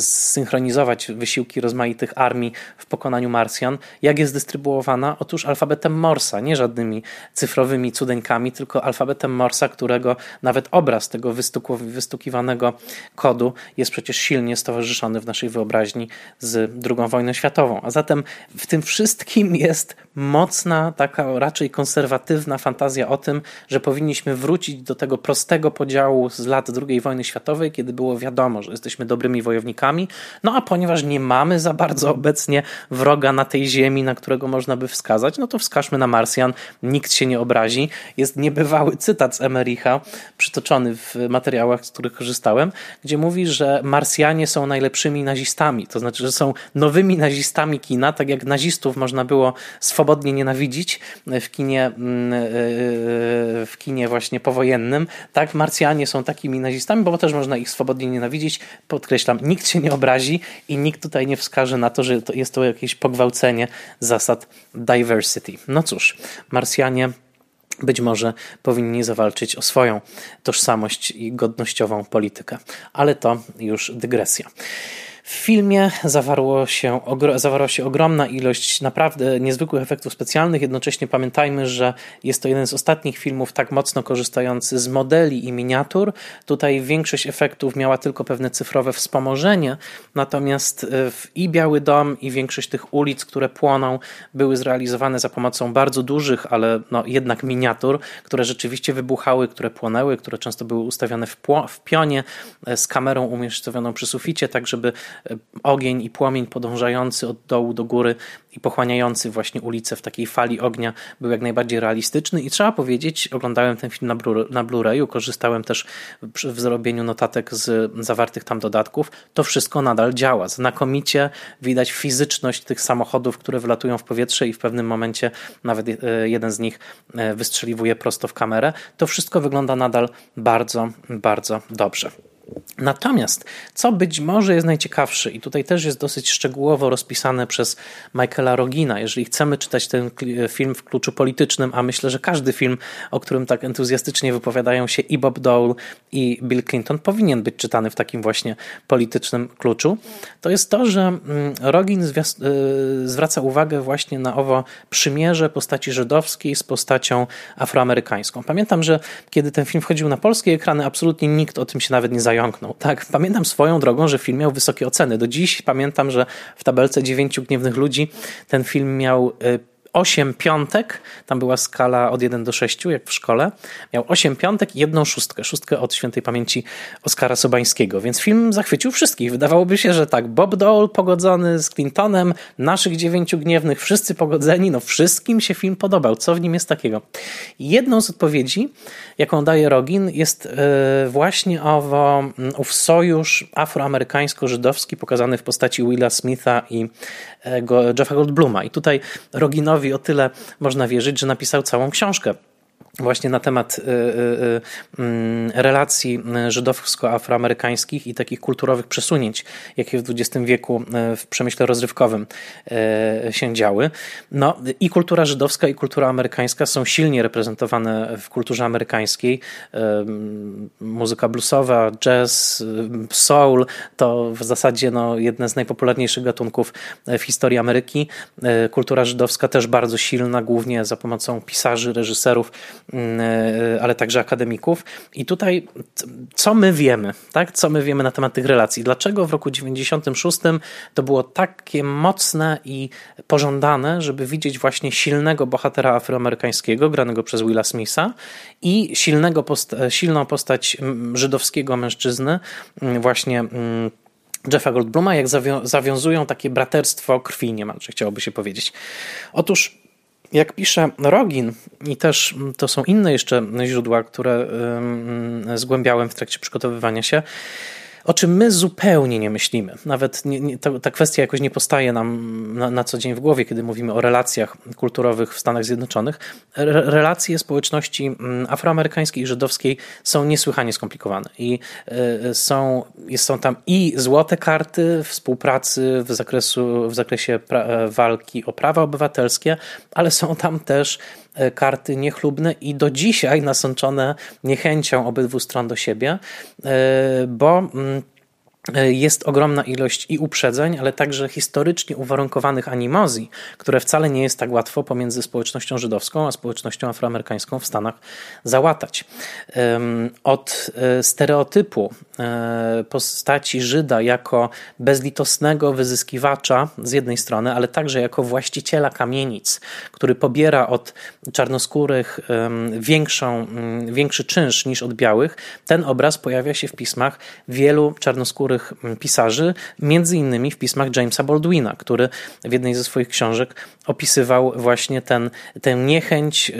zsynchronizować wysiłki rozmaitych armii w pokonaniu Marsjan, jak jest dystrybuowana? Otóż alfabetem Morsa, nie żadnymi cyfrowymi cudeńkami, tylko alfabetem Morsa, którego nawet obraz tego wystukiwanego kodu jest przecież silnie stowarzyszony w naszej wyobraźni z II wojną światową. A zatem w tym wszystkim jest mocna, taka raczej konserwatywna fantazja o tym, że powinniśmy wrócić do tego prostego podziału z lat II wojny światowej, kiedy było wiadomo, że jesteśmy dobrymi wojownikami. No a ponieważ nie mamy za bardzo obecnie wroga na tej ziemi, na którego można by wskazać, no to wskażmy na Marsjan, nikt się nie obrazi. Jest niebywały cytat z Emericha, przytoczony w materiałach, z których korzystałem, gdzie mówi, że Marsjanie są najlepszymi nazistami, to znaczy, że są nowymi nazistami kina, tak jak nazistów można było swobodnie nienawidzić w kinie, mm, e, e, w kinie właśnie powojennym, tak Marsjanie są takimi nazistami, bo też można ich swobodnie nienawidzić. Podkreślam, nikt się nie obrazi i nikt tutaj nie wskaże na to, że to jest to jakieś pogwałcenie zasad diversity. No cóż, Marsjanie być może powinni zawalczyć o swoją tożsamość i godnościową politykę. Ale to już dygresja. W filmie zawarło się, zawarła się ogromna ilość naprawdę niezwykłych efektów specjalnych. Jednocześnie pamiętajmy, że jest to jeden z ostatnich filmów tak mocno korzystający z modeli i miniatur. Tutaj większość efektów miała tylko pewne cyfrowe wspomożenie, natomiast e, i Biały Dom, i większość tych ulic, które płoną, były zrealizowane za pomocą bardzo dużych, ale no jednak miniatur, które rzeczywiście wybuchały, które płonęły, które często były ustawione w, w pionie e, z kamerą umiejscowioną przy suficie, tak żeby ogień i płomień podążający od dołu do góry i pochłaniający właśnie ulicę w takiej fali ognia był jak najbardziej realistyczny i trzeba powiedzieć, oglądałem ten film na Blu-rayu, korzystałem też w zrobieniu notatek z zawartych tam dodatków, to wszystko nadal działa. Znakomicie widać fizyczność tych samochodów, które wylatują w powietrze i w pewnym momencie nawet e, jeden z nich e, wystrzeliwuje prosto w kamerę. To wszystko wygląda nadal bardzo, bardzo dobrze. Natomiast, co być może jest najciekawsze, i tutaj też jest dosyć szczegółowo rozpisane przez Michaela Rogina, jeżeli chcemy czytać ten film w kluczu politycznym, a myślę, że każdy film, o którym tak entuzjastycznie wypowiadają się i Bob Dole, i Bill Clinton, powinien być czytany w takim właśnie politycznym kluczu, to jest to, że mm, Rogin y, zwraca uwagę właśnie na owo przymierze postaci żydowskiej z postacią afroamerykańską. Pamiętam, że kiedy ten film wchodził na polskie ekrany, absolutnie nikt o tym się nawet nie zajął zająknął. Tak, pamiętam swoją drogą, że film miał wysokie oceny. Do dziś pamiętam, że w tabelce dziewięciu gniewnych ludzi ten film miał y, 8 piątek, tam była skala od 1 do 6, jak w szkole. Miał 8 piątek i jedną szóstkę, szóstkę od świętej pamięci Oskara Sobańskiego, więc film zachwycił wszystkich. Wydawałoby się, że tak, Bob Dole pogodzony z Clintonem, naszych dziewięciu gniewnych, wszyscy pogodzeni, no wszystkim się film podobał. Co w nim jest takiego? Jedną z odpowiedzi, jaką daje Rogin, jest e, właśnie owo, mm, ów sojusz afroamerykańsko-żydowski pokazany w postaci Willa Smitha i e, Jeffa Goldbluma. I tutaj Roginowi o tyle można wierzyć, że napisał całą książkę właśnie na temat y, y, y, mm, relacji żydowsko-afroamerykańskich i takich kulturowych przesunięć, jakie w XX wieku w przemyśle rozrywkowym się działy. No, I kultura żydowska, i kultura amerykańska są silnie reprezentowane w kulturze amerykańskiej. Muzyka bluesowa, jazz, soul to w zasadzie no, jedne z najpopularniejszych gatunków w historii Ameryki. Kultura żydowska też bardzo silna, głównie za pomocą pisarzy, reżyserów, Mm, ale także akademików. I tutaj co my wiemy, tak? Co my wiemy na temat tych relacji? Dlaczego w roku 96 to było takie mocne i pożądane, żeby widzieć właśnie silnego bohatera afroamerykańskiego, granego przez Willa Smitha i silnego post silną postać żydowskiego mężczyzny, właśnie Jeffa Goldbluma, jak zawiązują takie braterstwo krwi niemalże, chciałoby się powiedzieć. Otóż jak pisze Rogin, i też to są inne jeszcze źródła, które zgłębiałem w trakcie przygotowywania się, o czym my zupełnie nie myślimy. Nawet nie, nie, ta, ta, kwestia jakoś nie postaje nam na, na, co dzień w głowie, kiedy mówimy o relacjach kulturowych w Stanach Zjednoczonych. Re, relacje społeczności mm, afroamerykańskiej i żydowskiej są niesłychanie skomplikowane i y, są, są tam i złote karty współpracy w, zakresu, w zakresie pra, walki o prawa obywatelskie, ale są tam też E, karty niechlubne i do dzisiaj nasączone niechęcią obydwu stron do siebie, e, bo mm, E, jest ogromna ilość i uprzedzeń, ale także historycznie uwarunkowanych animozji, które wcale nie jest tak łatwo pomiędzy społecznością żydowską a społecznością afroamerykańską w Stanach załatać. Od e, stereotypu e, postaci Żyda jako bezlitosnego wyzyskiwacza z jednej strony, ale także jako właściciela kamienic, który pobiera od czarnoskórych większą, większy czynsz niż od białych, ten obraz pojawia się w pismach wielu czarnoskórych pisarzy, między innymi w pismach Jamesa Baldwina, który w jednej ze swoich książek opisywał właśnie ten, tę niechęć e,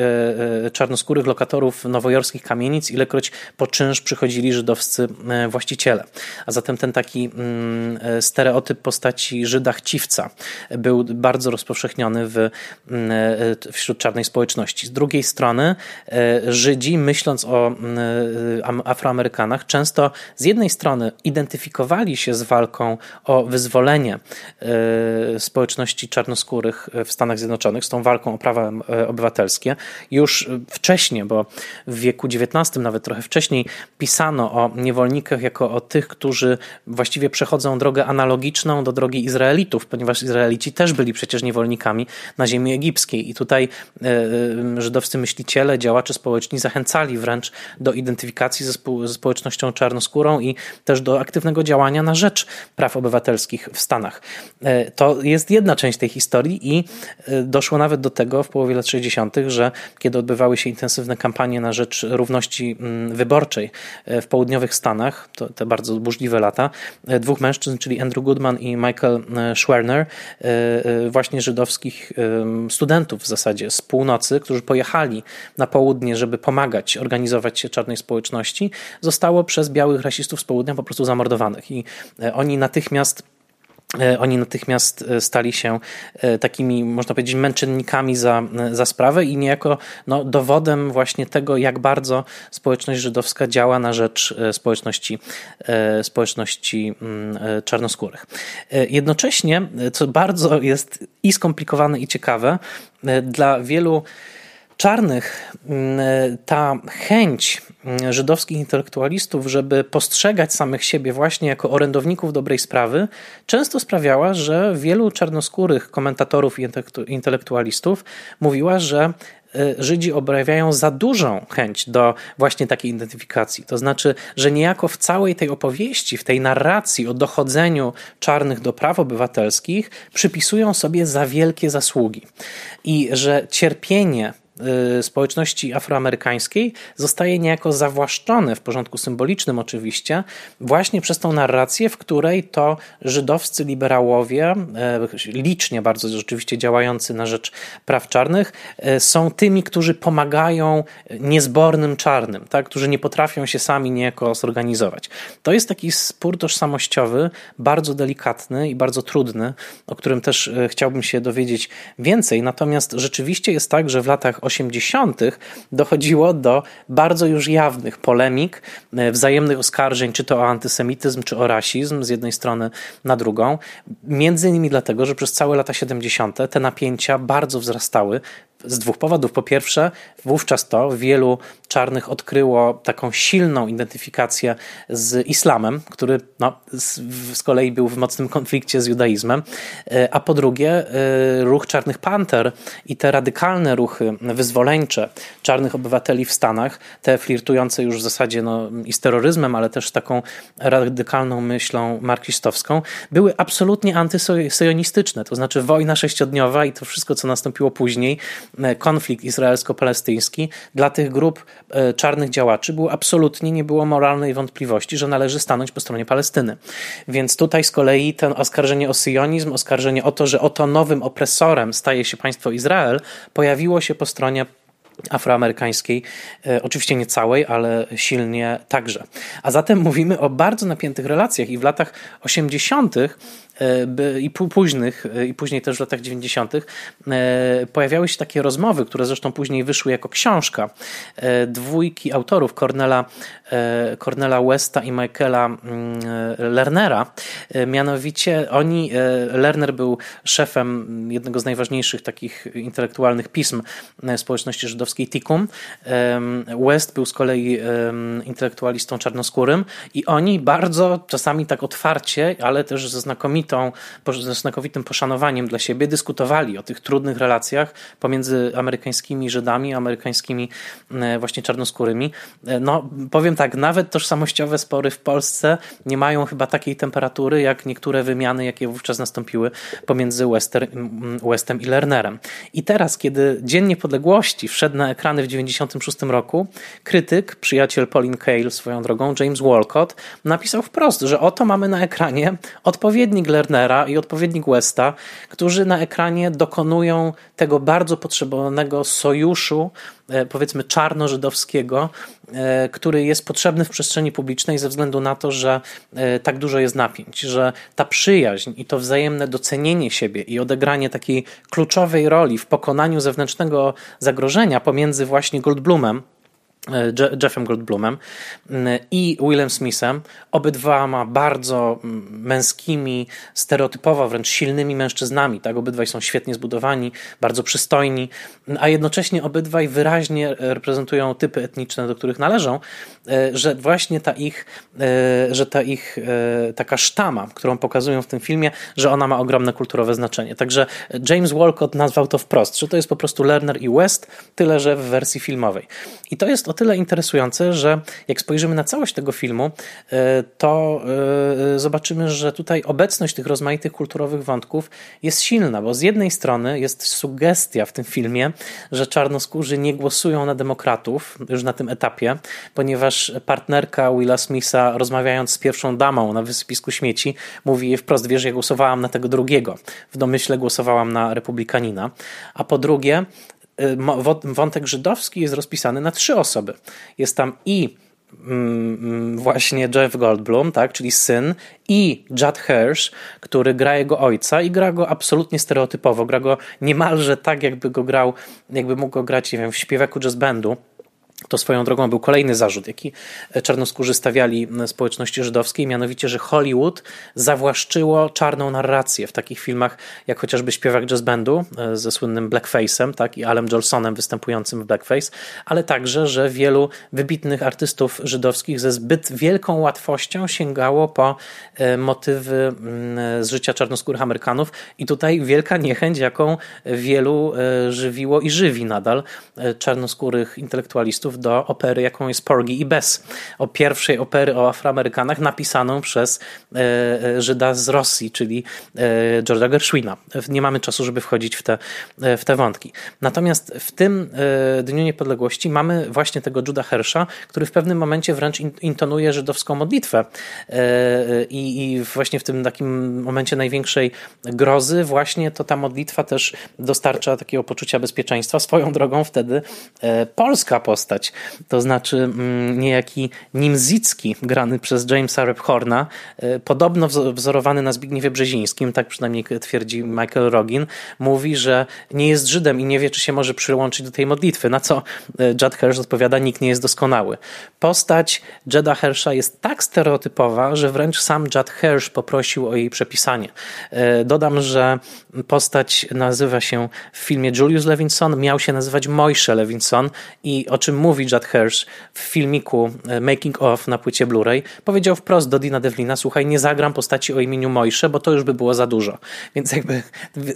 e, czarnoskórych lokatorów nowojorskich kamienic, ilekroć po czynsz przychodzili żydowscy e, właściciele. A zatem ten taki mm, stereotyp postaci Żyda chciwca był bardzo rozpowszechniony w, mm, wśród czarnej społeczności. Z drugiej strony Żydzi, myśląc o mm, Afroamerykanach, często z jednej strony identyfikowali się z walką o wyzwolenie społeczności czarnoskórych w Stanach Zjednoczonych z tą walką o prawa e, obywatelskie. Już wcześniej, bo w wieku XIX, nawet trochę wcześniej, pisano o niewolnikach jako o tych, którzy właściwie przechodzą drogę analogiczną do drogi Izraelitów, ponieważ Izraelici też byli przecież niewolnikami na ziemi egipskiej. I tutaj e, e, żydowscy myśliciele, działacze społeczni zachęcali wręcz do identyfikacji ze, ze społecznością czarnoskórą i też do aktywnego działania na rzecz praw obywatelskich w Stanach. To jest jedna część tej historii i doszło nawet do tego w połowie lat 60., że kiedy odbywały się intensywne kampanie na rzecz równości mm, wyborczej y, w południowych Stanach, to te bardzo burzliwe lata, y, dwóch mężczyzn, czyli Andrew Goodman i Michael Schwerner, właśnie żydowskich studentów w zasadzie z północy, którzy pojechali na południe, żeby pomagać organizować się czarnej społeczności, zostało przez białych rasistów z południa po prostu zamordowanych. I oni natychmiast oni natychmiast e, stali się e, takimi, można powiedzieć, męczennikami za, za sprawę i niejako no, dowodem właśnie tego, jak bardzo społeczność żydowska działa na rzecz społeczności, społeczności mm, czarnoskórych. Jednocześnie, co bardzo jest i skomplikowane, i ciekawe, dla wielu czarnych mm, ta chęć mm, żydowskich intelektualistów, żeby postrzegać samych siebie właśnie jako orędowników dobrej sprawy, często sprawiała, że wielu czarnoskórych komentatorów i intelektualistów mówiła, że y, Żydzi objawiają za dużą chęć do właśnie takiej identyfikacji. To znaczy, że niejako w całej tej opowieści, w tej narracji o dochodzeniu czarnych do praw obywatelskich przypisują sobie za wielkie zasługi. I że cierpienie społeczności afroamerykańskiej zostaje niejako zawłaszczone w porządku symbolicznym oczywiście, właśnie przez tą narrację, w której to żydowscy liberałowie, y, licznie bardzo rzeczywiście działający na rzecz praw czarnych, y, są tymi, którzy pomagają niezbornym czarnym, tak? którzy nie potrafią się sami niejako zorganizować. To jest taki spór tożsamościowy, bardzo delikatny i bardzo trudny, o którym też chciałbym się dowiedzieć więcej. Natomiast rzeczywiście jest tak, że w latach 80. dochodziło do bardzo już jawnych polemik, e, wzajemnych oskarżeń, czy to o antysemityzm, czy o rasizm z jednej strony na drugą. Między innymi dlatego, że przez całe lata 70. te napięcia bardzo wzrastały z dwóch powodów. Po pierwsze, wówczas to wielu czarnych odkryło taką silną identyfikację z islamem, który no, z, z kolei był w mocnym konflikcie z judaizmem. E, a po drugie, e, ruch Czarnych Panter i te radykalne ruchy wyzwoleńcze czarnych obywateli w Stanach, te flirtujące już w zasadzie no, i z terroryzmem, ale też taką radykalną myślą marksistowską, były absolutnie antysyjonistyczne. To znaczy wojna sześciodniowa i to wszystko, co nastąpiło później, konflikt izraelsko-palestyński dla tych grup e, czarnych działaczy było absolutnie nie było moralnej wątpliwości, że należy stanąć po stronie Palestyny. Więc tutaj z kolei ten oskarżenie o syjonizm, oskarżenie o to, że oto nowym opresorem staje się państwo Izrael, pojawiło się po stronie afroamerykańskiej, e, oczywiście nie całej, ale silnie także. A zatem mówimy o bardzo napiętych relacjach i w latach 80. i późnych, i później też w latach 90. pojawiały się takie rozmowy, które zresztą później wyszły jako książka dwójki autorów, Cornela, Cornela Westa i Michaela mm, Lernera. Mianowicie oni, Lerner był szefem jednego z najważniejszych takich intelektualnych pism społeczności żydowskiej Tikum. West był z kolei intelektualistą czarnoskórym i oni bardzo czasami tak otwarcie, ale też ze, znakomitą, ze znakomitym poszanowaniem dla siebie dyskutowali o tych trudnych relacjach pomiędzy amerykańskimi Żydami, amerykańskimi e, właśnie czarnoskórymi. E, no, powiem tak, nawet tożsamościowe spory w Polsce nie mają chyba takiej temperatury, jak niektóre wymiany, jakie wówczas nastąpiły pomiędzy Wester, Westem i Lernerem. I teraz, kiedy Dzień Niepodległości wszedł na ekrany w 1996 roku, krytyk, przyjaciel Pauline Kael swoją drogą, James Walcott, napisał wprost, że oto mamy na ekranie odpowiednik Lernera i odpowiednik Westa, którzy na ekranie dokonują tego bardzo potrzebowanego sojuszu, powiedzmy czarno-żydowskiego, e, który jest potrzebny w przestrzeni publicznej ze względu na to, że e, tak dużo jest napięć, że ta przyjaźń i to wzajemne docenienie siebie i odegranie takiej kluczowej roli w pokonaniu zewnętrznego zagrożenia pomiędzy właśnie Goldblumem, E, Jeffem Goldblumem mm, i Willem Smithem, obydwoma bardzo męskimi, stereotypowo wręcz silnymi mężczyznami. Tak? Obydwaj są świetnie zbudowani, bardzo przystojni, a jednocześnie obydwaj wyraźnie reprezentują typy etniczne, do których należą, e, że właśnie ta ich, e, że ta ich taka sztama, którą pokazują w tym filmie, że ona ma ogromne kulturowe znaczenie. Także James Walcott nazwał to wprost, że to jest po prostu Lerner i West, tyle że w wersji filmowej. I to jest o tyle interesujące, że jak spojrzymy na całość tego filmu, e, to e, zobaczymy, że tutaj obecność tych rozmaitych kulturowych wątków jest silna, bo z jednej strony jest sugestia w tym filmie, że czarnoskórzy nie głosują na demokratów już na tym etapie, ponieważ partnerka Willa Smitha, rozmawiając z pierwszą damą na wysypisku śmieci, mówi wprost: Wiesz, ja głosowałam na tego drugiego. W domyśle głosowałam na republikanina. A po drugie, Y, wątek żydowski jest rozpisany na trzy osoby. Jest tam i mm, mm, właśnie Jeff Goldblum, tak, czyli syn, i Judd Hirsch, który gra jego ojca i gra go absolutnie stereotypowo. Gra go niemalże tak, jakby go grał, jakby mógł go grać, nie wiem, w śpiewaku jazz bandu to swoją drogą był kolejny zarzut, jaki czarnoskórzy stawiali społeczności żydowskiej, mianowicie, że Hollywood zawłaszczyło czarną narrację w takich filmach jak chociażby Śpiewak Jazz Bandu e, ze słynnym Blackface'em tak, i Alem Jolsonem występującym w Blackface, ale także, że wielu wybitnych artystów żydowskich ze zbyt wielką łatwością sięgało po e, motywy z życia czarnoskórych Amerykanów. I tutaj wielka niechęć, jaką wielu e, żywiło i żywi nadal czarnoskórych intelektualistów do opery, jaką jest Porgy i Bess. O pierwszej opery o Afroamerykanach napisaną przez e, e, Żyda z Rosji, czyli e, George'a Gershwina. Nie mamy czasu, żeby wchodzić w te, w te wątki. Natomiast w tym Dniu Niepodległości mamy właśnie tego Juda Hersha, który w pewnym momencie wręcz intonuje żydowską modlitwę i, i właśnie w tym takim momencie największej grozy właśnie to ta modlitwa też dostarcza takiego poczucia bezpieczeństwa. Swoją drogą wtedy polska postać postać. To znaczy mm, niejaki Nimzicki, grany przez Jamesa Rephorna, e, podobno wzorowany na Zbigniewie Brzezińskim, tak przynajmniej twierdzi Michael Rogin, mówi, że nie jest Żydem i nie wie, czy się może przyłączyć do tej modlitwy. Na co e, Judd Hirsch odpowiada, nikt nie jest doskonały. Postać Jeda Hirscha jest tak stereotypowa, że wręcz sam Judd Hirsch poprosił o jej przepisanie. E, dodam, że postać nazywa się w filmie Julius Levinson, miał się nazywać Mojsze Levinson i o czym mówi Judd Hirsch w filmiku e, Making of na płycie Blu-ray, powiedział wprost do Dina Devlina, słuchaj, nie zagram postaci o imieniu Mojsze, bo to już by było za dużo. Więc jakby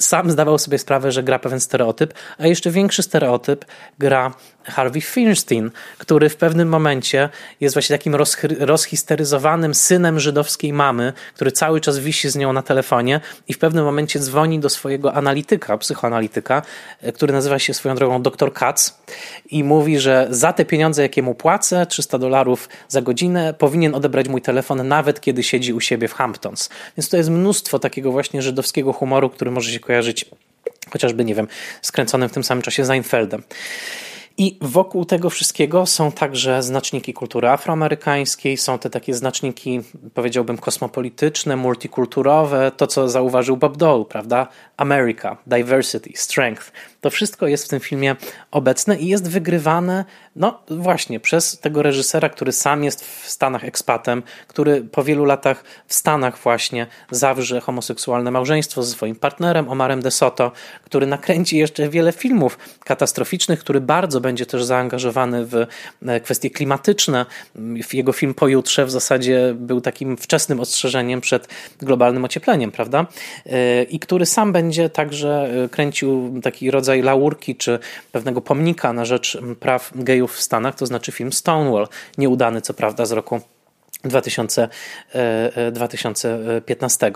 sam zdawał sobie sprawę, że gra pewien stereotyp, a jeszcze większy stereotyp gra Harvey Feinstein, który w pewnym momencie jest właśnie takim rozhisteryzowanym synem żydowskiej mamy, który cały czas wisi z nią na telefonie i w pewnym momencie dzwoni do swojego analityka, psychoanalityka, e, który nazywa się swoją drogą dr Katz i mówi, że za te pieniądze, jakie mu płacę, 300 dolarów za godzinę, powinien odebrać mój telefon nawet kiedy siedzi u siebie w Hamptons. Więc to jest mnóstwo takiego właśnie żydowskiego humoru, który może się kojarzyć chociażby, nie wiem, skręconym w tym samym czasie Seinfeldem. I wokół tego wszystkiego są także znaczniki kultury afroamerykańskiej, są te takie znaczniki, powiedziałbym, kosmopolityczne, multikulturowe, to co zauważył Bob Dole, prawda? America, diversity, strength. To wszystko jest w tym filmie obecne i jest wygrywane, no właśnie, przez tego reżysera, który sam jest w Stanach ekspatem, który po wielu latach w Stanach właśnie zawrze homoseksualne małżeństwo ze swoim partnerem Omarem De Soto, który nakręci jeszcze wiele filmów katastroficznych, który bardzo będzie też zaangażowany w e, kwestie klimatyczne. Jego film Pojutrze w zasadzie był takim wczesnym ostrzeżeniem przed globalnym ociepleniem, prawda? E, I który sam będzie także e, kręcił taki rodzaj laurki czy pewnego pomnika na rzecz praw gejów w Stanach, to znaczy film Stonewall, nieudany co prawda z roku 2000, 2015.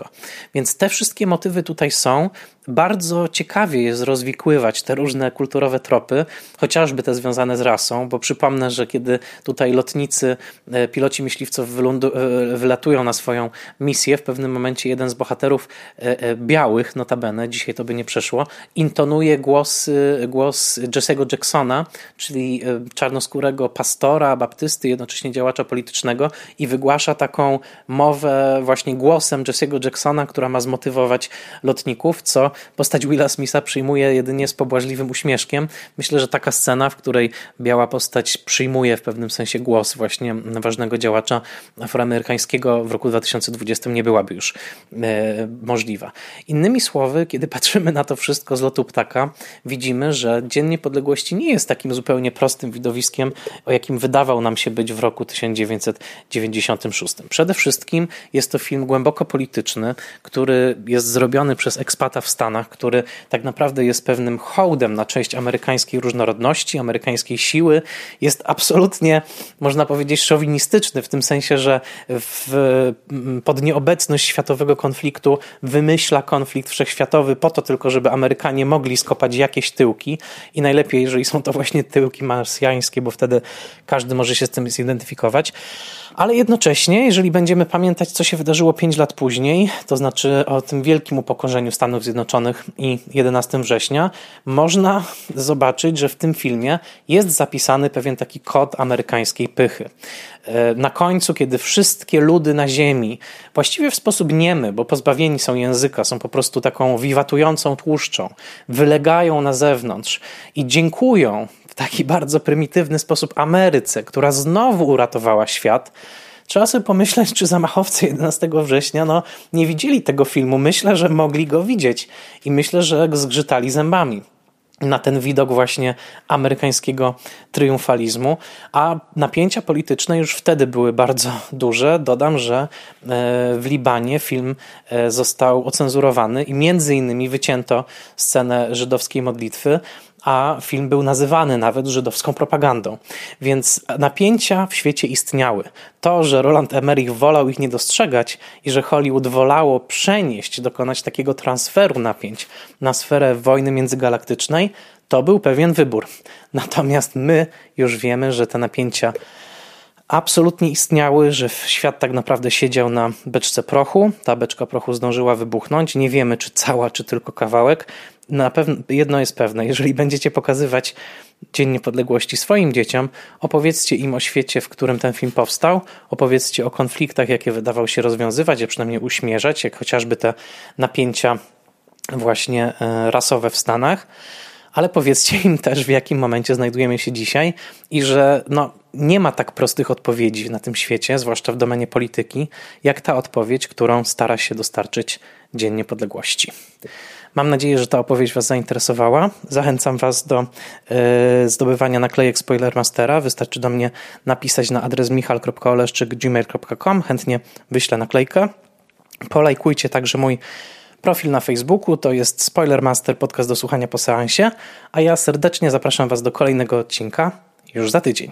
Więc te wszystkie motywy tutaj są bardzo ciekawie jest rozwikływać te różne kulturowe tropy, chociażby te związane z rasą, bo przypomnę, że kiedy tutaj lotnicy, e, piloci myśliwców e, wylatują na swoją misję, w pewnym momencie jeden z bohaterów e, białych, notabene, dzisiaj to by nie przeszło, intonuje głos, głos Jesse'ego Jacksona, czyli czarnoskórego pastora, baptysty, jednocześnie działacza politycznego i wygłasza taką mowę właśnie głosem Jesse'ego Jacksona, która ma zmotywować lotników, co postać Willa Smitha przyjmuje jedynie z pobłażliwym uśmieszkiem. Myślę, że taka scena, w której biała postać przyjmuje w pewnym sensie głos właśnie ważnego działacza afroamerykańskiego w roku 2020 nie byłaby już e, możliwa. Innymi słowy, kiedy patrzymy na to wszystko z lotu ptaka, widzimy, że Dzień Niepodległości nie jest takim zupełnie prostym widowiskiem, o jakim wydawał nam się być w roku 1996. Przede wszystkim jest to film głęboko polityczny, który jest zrobiony przez ekspata w Stanach, Stanach, który tak naprawdę jest pewnym hołdem na część amerykańskiej różnorodności, amerykańskiej siły, jest absolutnie, można powiedzieć, szowinistyczny w tym sensie, że w, pod nieobecność światowego konfliktu wymyśla konflikt wszechświatowy po to tylko, żeby Amerykanie mogli skopać jakieś tyłki i najlepiej, jeżeli są to właśnie tyłki marsjańskie, bo wtedy każdy może się z tym zidentyfikować. Ale jednocześnie, jeżeli będziemy pamiętać, co się wydarzyło 5 lat później, to znaczy o tym wielkim upokorzeniu Stanów Zjednoczonych i 11 września, można zobaczyć, że w tym filmie jest zapisany pewien taki kod amerykańskiej pychy. E, na końcu, kiedy wszystkie ludy na ziemi, właściwie w sposób niemy, bo pozbawieni są języka, są po prostu taką wiwatującą tłuszczą, wylegają na zewnątrz i dziękują w taki bardzo prymitywny sposób Ameryce, która znowu uratowała świat, Trzeba sobie pomyśleć, czy zamachowcy 11 września no, nie widzieli tego filmu. Myślę, że mogli go widzieć i myślę, że zgrzytali zębami na ten widok właśnie amerykańskiego triumfalizmu, a napięcia polityczne już wtedy były bardzo duże. Dodam, że e, w Libanie film e, został ocenzurowany i między innymi wycięto scenę żydowskiej modlitwy, a film był nazywany nawet żydowską propagandą. Więc napięcia w świecie istniały. To, że Roland Emmerich wolał ich nie dostrzegać i że Hollywood wolało przenieść, dokonać takiego transferu napięć na sferę wojny międzygalaktycznej, to był pewien wybór. Natomiast my już wiemy, że te napięcia absolutnie istniały, że świat tak naprawdę siedział na beczce prochu. Ta beczka prochu zdążyła wybuchnąć. Nie wiemy, czy cała, czy tylko kawałek. Na pewno jedno jest pewne, jeżeli będziecie pokazywać Dzień Niepodległości swoim dzieciom, opowiedzcie im o świecie, w którym ten film powstał, opowiedzcie o konfliktach, jakie wydawał się rozwiązywać, a przynajmniej uśmierzać, jak chociażby te napięcia właśnie e, rasowe w Stanach ale powiedzcie im też, w jakim momencie znajdujemy się dzisiaj i że no, nie ma tak prostych odpowiedzi na tym świecie, zwłaszcza w domenie polityki, jak ta odpowiedź, którą stara się dostarczyć Dzień Niepodległości. Mam nadzieję, że ta opowieść Was zainteresowała. Zachęcam Was do y, zdobywania naklejek Spoilermastera. Wystarczy do mnie napisać na adres michal.oleszczyk.gmail.com. Chętnie wyślę naklejkę. Polajkujcie także mój profil na Facebooku, to jest Spoilermaster, podcast do słuchania po seansie, a ja serdecznie zapraszam Was do kolejnego odcinka już za tydzień.